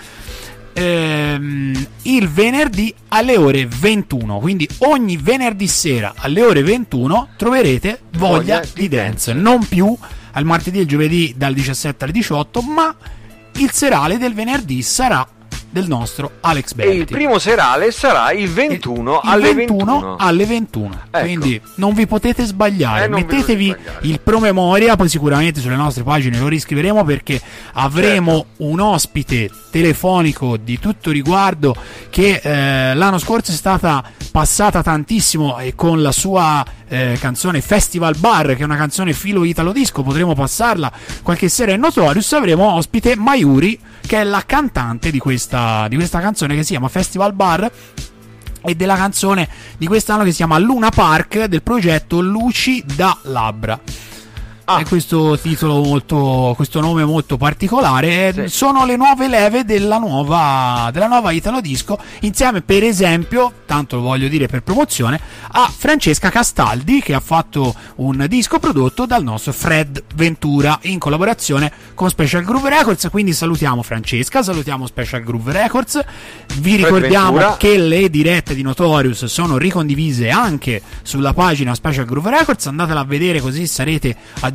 Ehm, il venerdì alle ore 21 quindi ogni venerdì sera alle ore 21 troverete voglia, Voglia di, dance. dance. non più al martedì e il giovedì dal 17 alle 18 ma il serale del venerdì sarà del nostro Alex E Berti il primo serale sarà il 21 il alle 21 21. alle 21 Ecco. quindi non vi potete sbagliare Eh, mettetevi sbagliare. il promemoria poi sicuramente sulle nostre pagine lo riscriveremo perché avremo Certo. un ospite telefonico di tutto riguardo che eh, l'anno scorso è stata passata tantissimo e con la sua eh, canzone Festival Bar che è una canzone filo italo disco potremo passarla qualche sera in Notorious avremo ospite Mayuri che è la cantante di questa, di questa canzone che si chiama Festival Bar e della canzone di quest'anno che si chiama Luna Park del progetto Luci da Labbra. Ah. Questo titolo molto, questo nome molto particolare eh, Sì. sono le nuove leve della nuova, della nuova Italo Disco, insieme per esempio, tanto lo voglio dire per promozione, a Francesca Castaldi che ha fatto un disco prodotto dal nostro Fred Ventura in collaborazione con Special Groove Records. Quindi salutiamo Francesca, salutiamo Special Groove Records. Vi ricordiamo Ventura. che le dirette di Notorious sono ricondivise anche sulla pagina Special Groove Records. Andatela a vedere così sarete aggiornati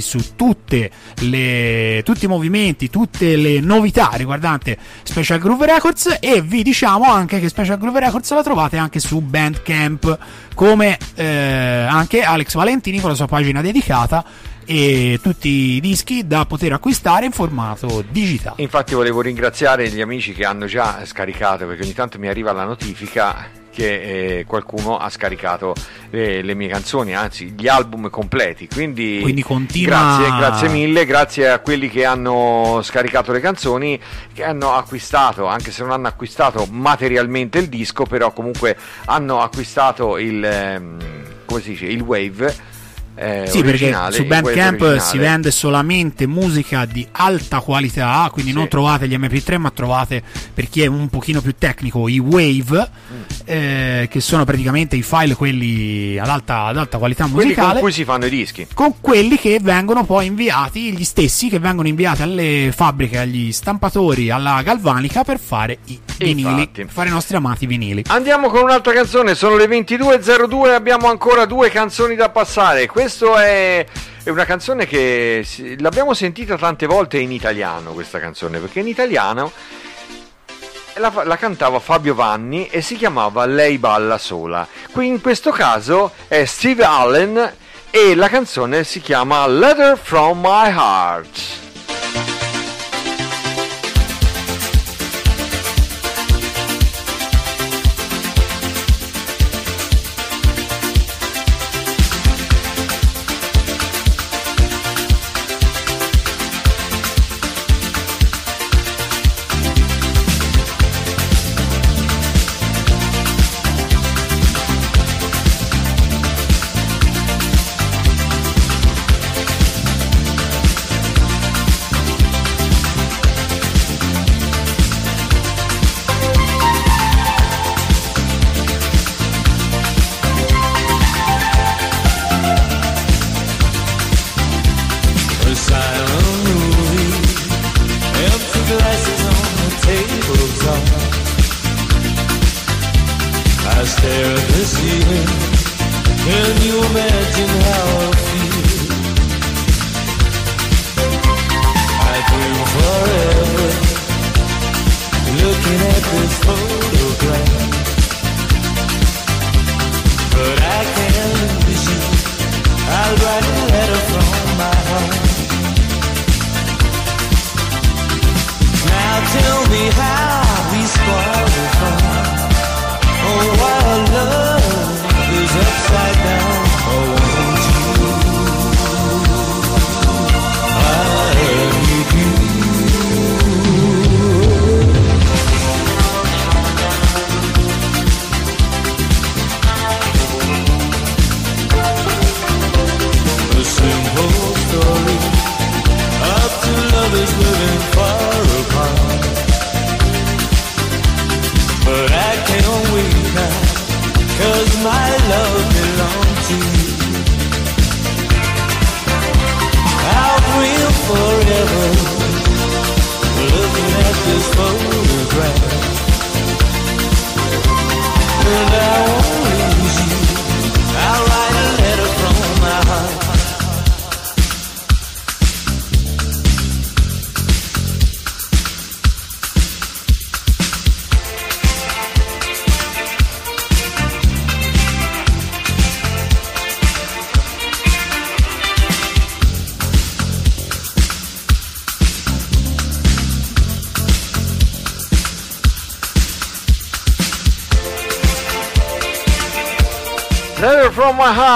su tutte le, tutti i movimenti, tutte le novità riguardanti Special Groove Records. E vi diciamo anche che Special Groove Records la trovate anche su Bandcamp, come eh, anche Alex Valentini con la sua pagina dedicata. E tutti i dischi da poter acquistare in formato digitale. Infatti volevo ringraziare gli amici che hanno già scaricato, perché ogni tanto mi arriva la notifica che eh, qualcuno ha scaricato eh, le mie canzoni, anzi gli album completi. Quindi, Quindi continua- grazie, grazie mille, grazie a quelli che hanno scaricato le canzoni, che hanno acquistato, anche se non hanno acquistato materialmente il disco, però comunque hanno acquistato il, ehm, come si dice, il Wave. Eh, Sì, perché su Bandcamp si vende solamente musica di alta qualità, quindi Sì. non trovate gli MP3, ma trovate per chi è un pochino più tecnico i Wave, Mm. eh, che sono praticamente i file quelli ad alta, ad alta qualità quelli musicale. con cui si fanno i dischi. con quelli che vengono poi inviati, gli stessi che vengono inviati alle fabbriche, agli stampatori, alla galvanica per fare i vinili, Infatti. per fare i nostri amati vinili. Andiamo con un'altra canzone, sono le 22.02 abbiamo ancora due canzoni da passare. Questo è, è una canzone che l'abbiamo sentita tante volte in italiano, questa canzone, perché in italiano la, la cantava Fabio Vanni e si chiamava Lei balla sola. Qui in questo caso è Steve Allen e la canzone si chiama Letter from My Heart.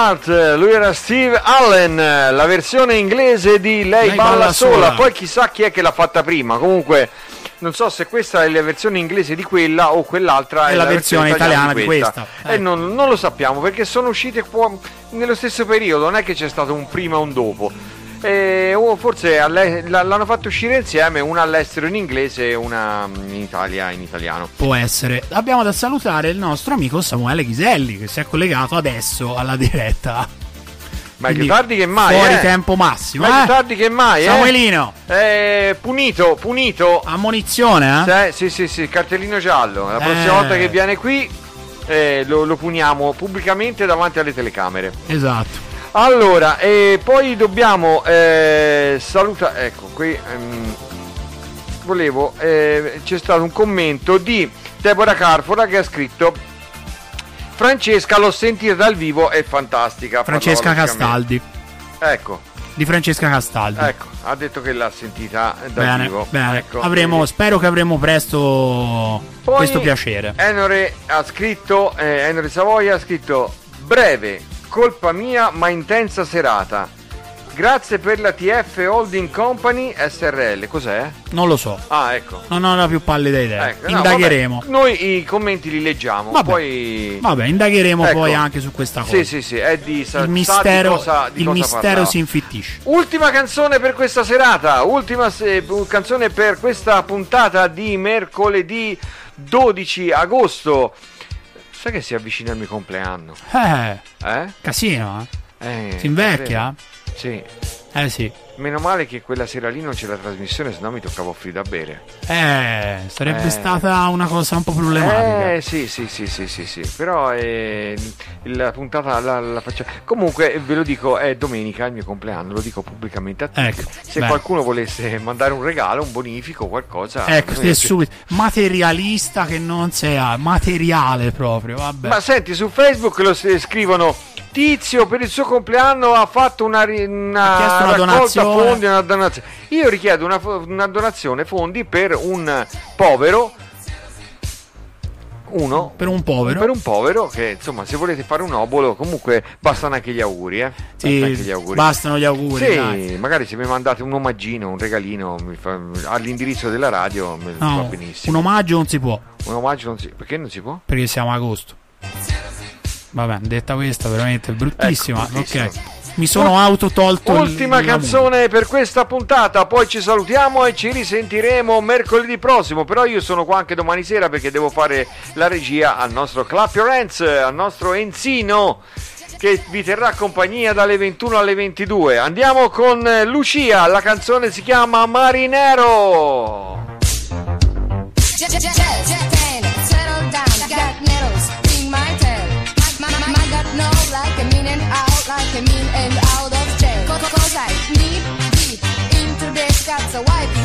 Heart, lui era Steve Allen, la versione inglese di Lei, Lei balla, balla sola. sola. poi chissà chi è che l'ha fatta prima, comunque non so se questa è la versione inglese di quella o quell'altra È è, la versione italiana di questa. questa. E Eh. non, non lo sappiamo perché sono uscite nello stesso periodo, non è che c'è stato un prima e un dopo. E, o forse l'hanno fatto uscire insieme, una all'estero in inglese e una in Italia in italiano. Può essere. Abbiamo da salutare il nostro amico Samuele Ghiselli che si è collegato adesso alla diretta. Meglio Quindi, tardi che mai, Fuori eh. tempo massimo. Meglio eh? tardi che mai, eh. Samuelino, Eh, punito, punito. ammonizione, eh? Sì, sì, sì, sì, cartellino giallo. La prossima Eh. volta che viene qui eh, lo, lo puniamo pubblicamente davanti alle telecamere. Esatto. Allora, e poi dobbiamo eh, salutare. Ecco, qui ehm, volevo. eh, c'è stato un commento di Deborah Carfora che ha scritto. Francesca l'ho sentita dal vivo, è fantastica. Francesca. Castaldi. Ecco, Di Francesca Castaldi. ecco, ha detto che l'ha sentita dal Bene, vivo. bene. Ecco, Avremo, quindi- spero che avremo presto Poi questo piacere. Enore ha scritto, eh, Enore Savoia ha scritto breve, colpa mia ma intensa serata. Grazie per la TF Holding Company SRL. Cos'è? Non lo so. Ah, ecco. Non ho la più pallida idea. Ecco, no, Indagheremo. vabbè, noi i commenti li leggiamo, Vabbè. poi Vabbè, indagheremo Ecco. poi anche su questa cosa. Sì, sì, sì, è di sa, il di mistero, cosa, di il mistero parlava. si infittisce. Ultima canzone per questa serata, ultima se- canzone per questa puntata di mercoledì 12 agosto. Sai che si avvicina il mio compleanno? Eh, Eh? casino, eh? Eh, Si invecchia? Sì. Eh sì. Meno male che quella sera lì non c'è la trasmissione, sennò mi toccava offrire da bere. Eh, sarebbe Eh. stata una cosa un po' problematica. Eh sì, sì, sì, sì, sì, sì. Però eh, la puntata la, la facciamo. Comunque ve lo dico, è domenica il mio compleanno, lo dico pubblicamente a tutti. Ecco, Se bene. qualcuno volesse mandare un regalo, un bonifico, qualcosa. Ecco, te subito. Materialista che non sei, materiale proprio, vabbè. Ma senti, su Facebook lo scrivono Tizio per il suo compleanno ha fatto una, una Ha una raccolta donazione. Fondi, una donazione. Io richiedo una, una donazione fondi per un povero uno per un povero. per un povero che insomma se volete fare un obolo comunque bastano anche gli auguri eh Sì, Bastano anche gli auguri bastano gli auguri. sì, dai. magari se mi mandate un omaggino, un regalino fa- all'indirizzo della radio mi va No, benissimo. un omaggio non si può, Un omaggio non si... Perché non si può? perché siamo a agosto. Vabbè, detta questa, veramente bruttissima. Ecco, bruttissima. ok. Mi sono autotolto il- Ultima il- canzone per questa puntata, poi ci salutiamo e ci risentiremo mercoledì prossimo. Però io sono qua anche domani sera perché devo fare la regia al nostro Clap Your Hands, al nostro Enzino che vi terrà compagnia dalle 21 alle 22. Andiamo con Lucia, la canzone si chiama Marinero. So why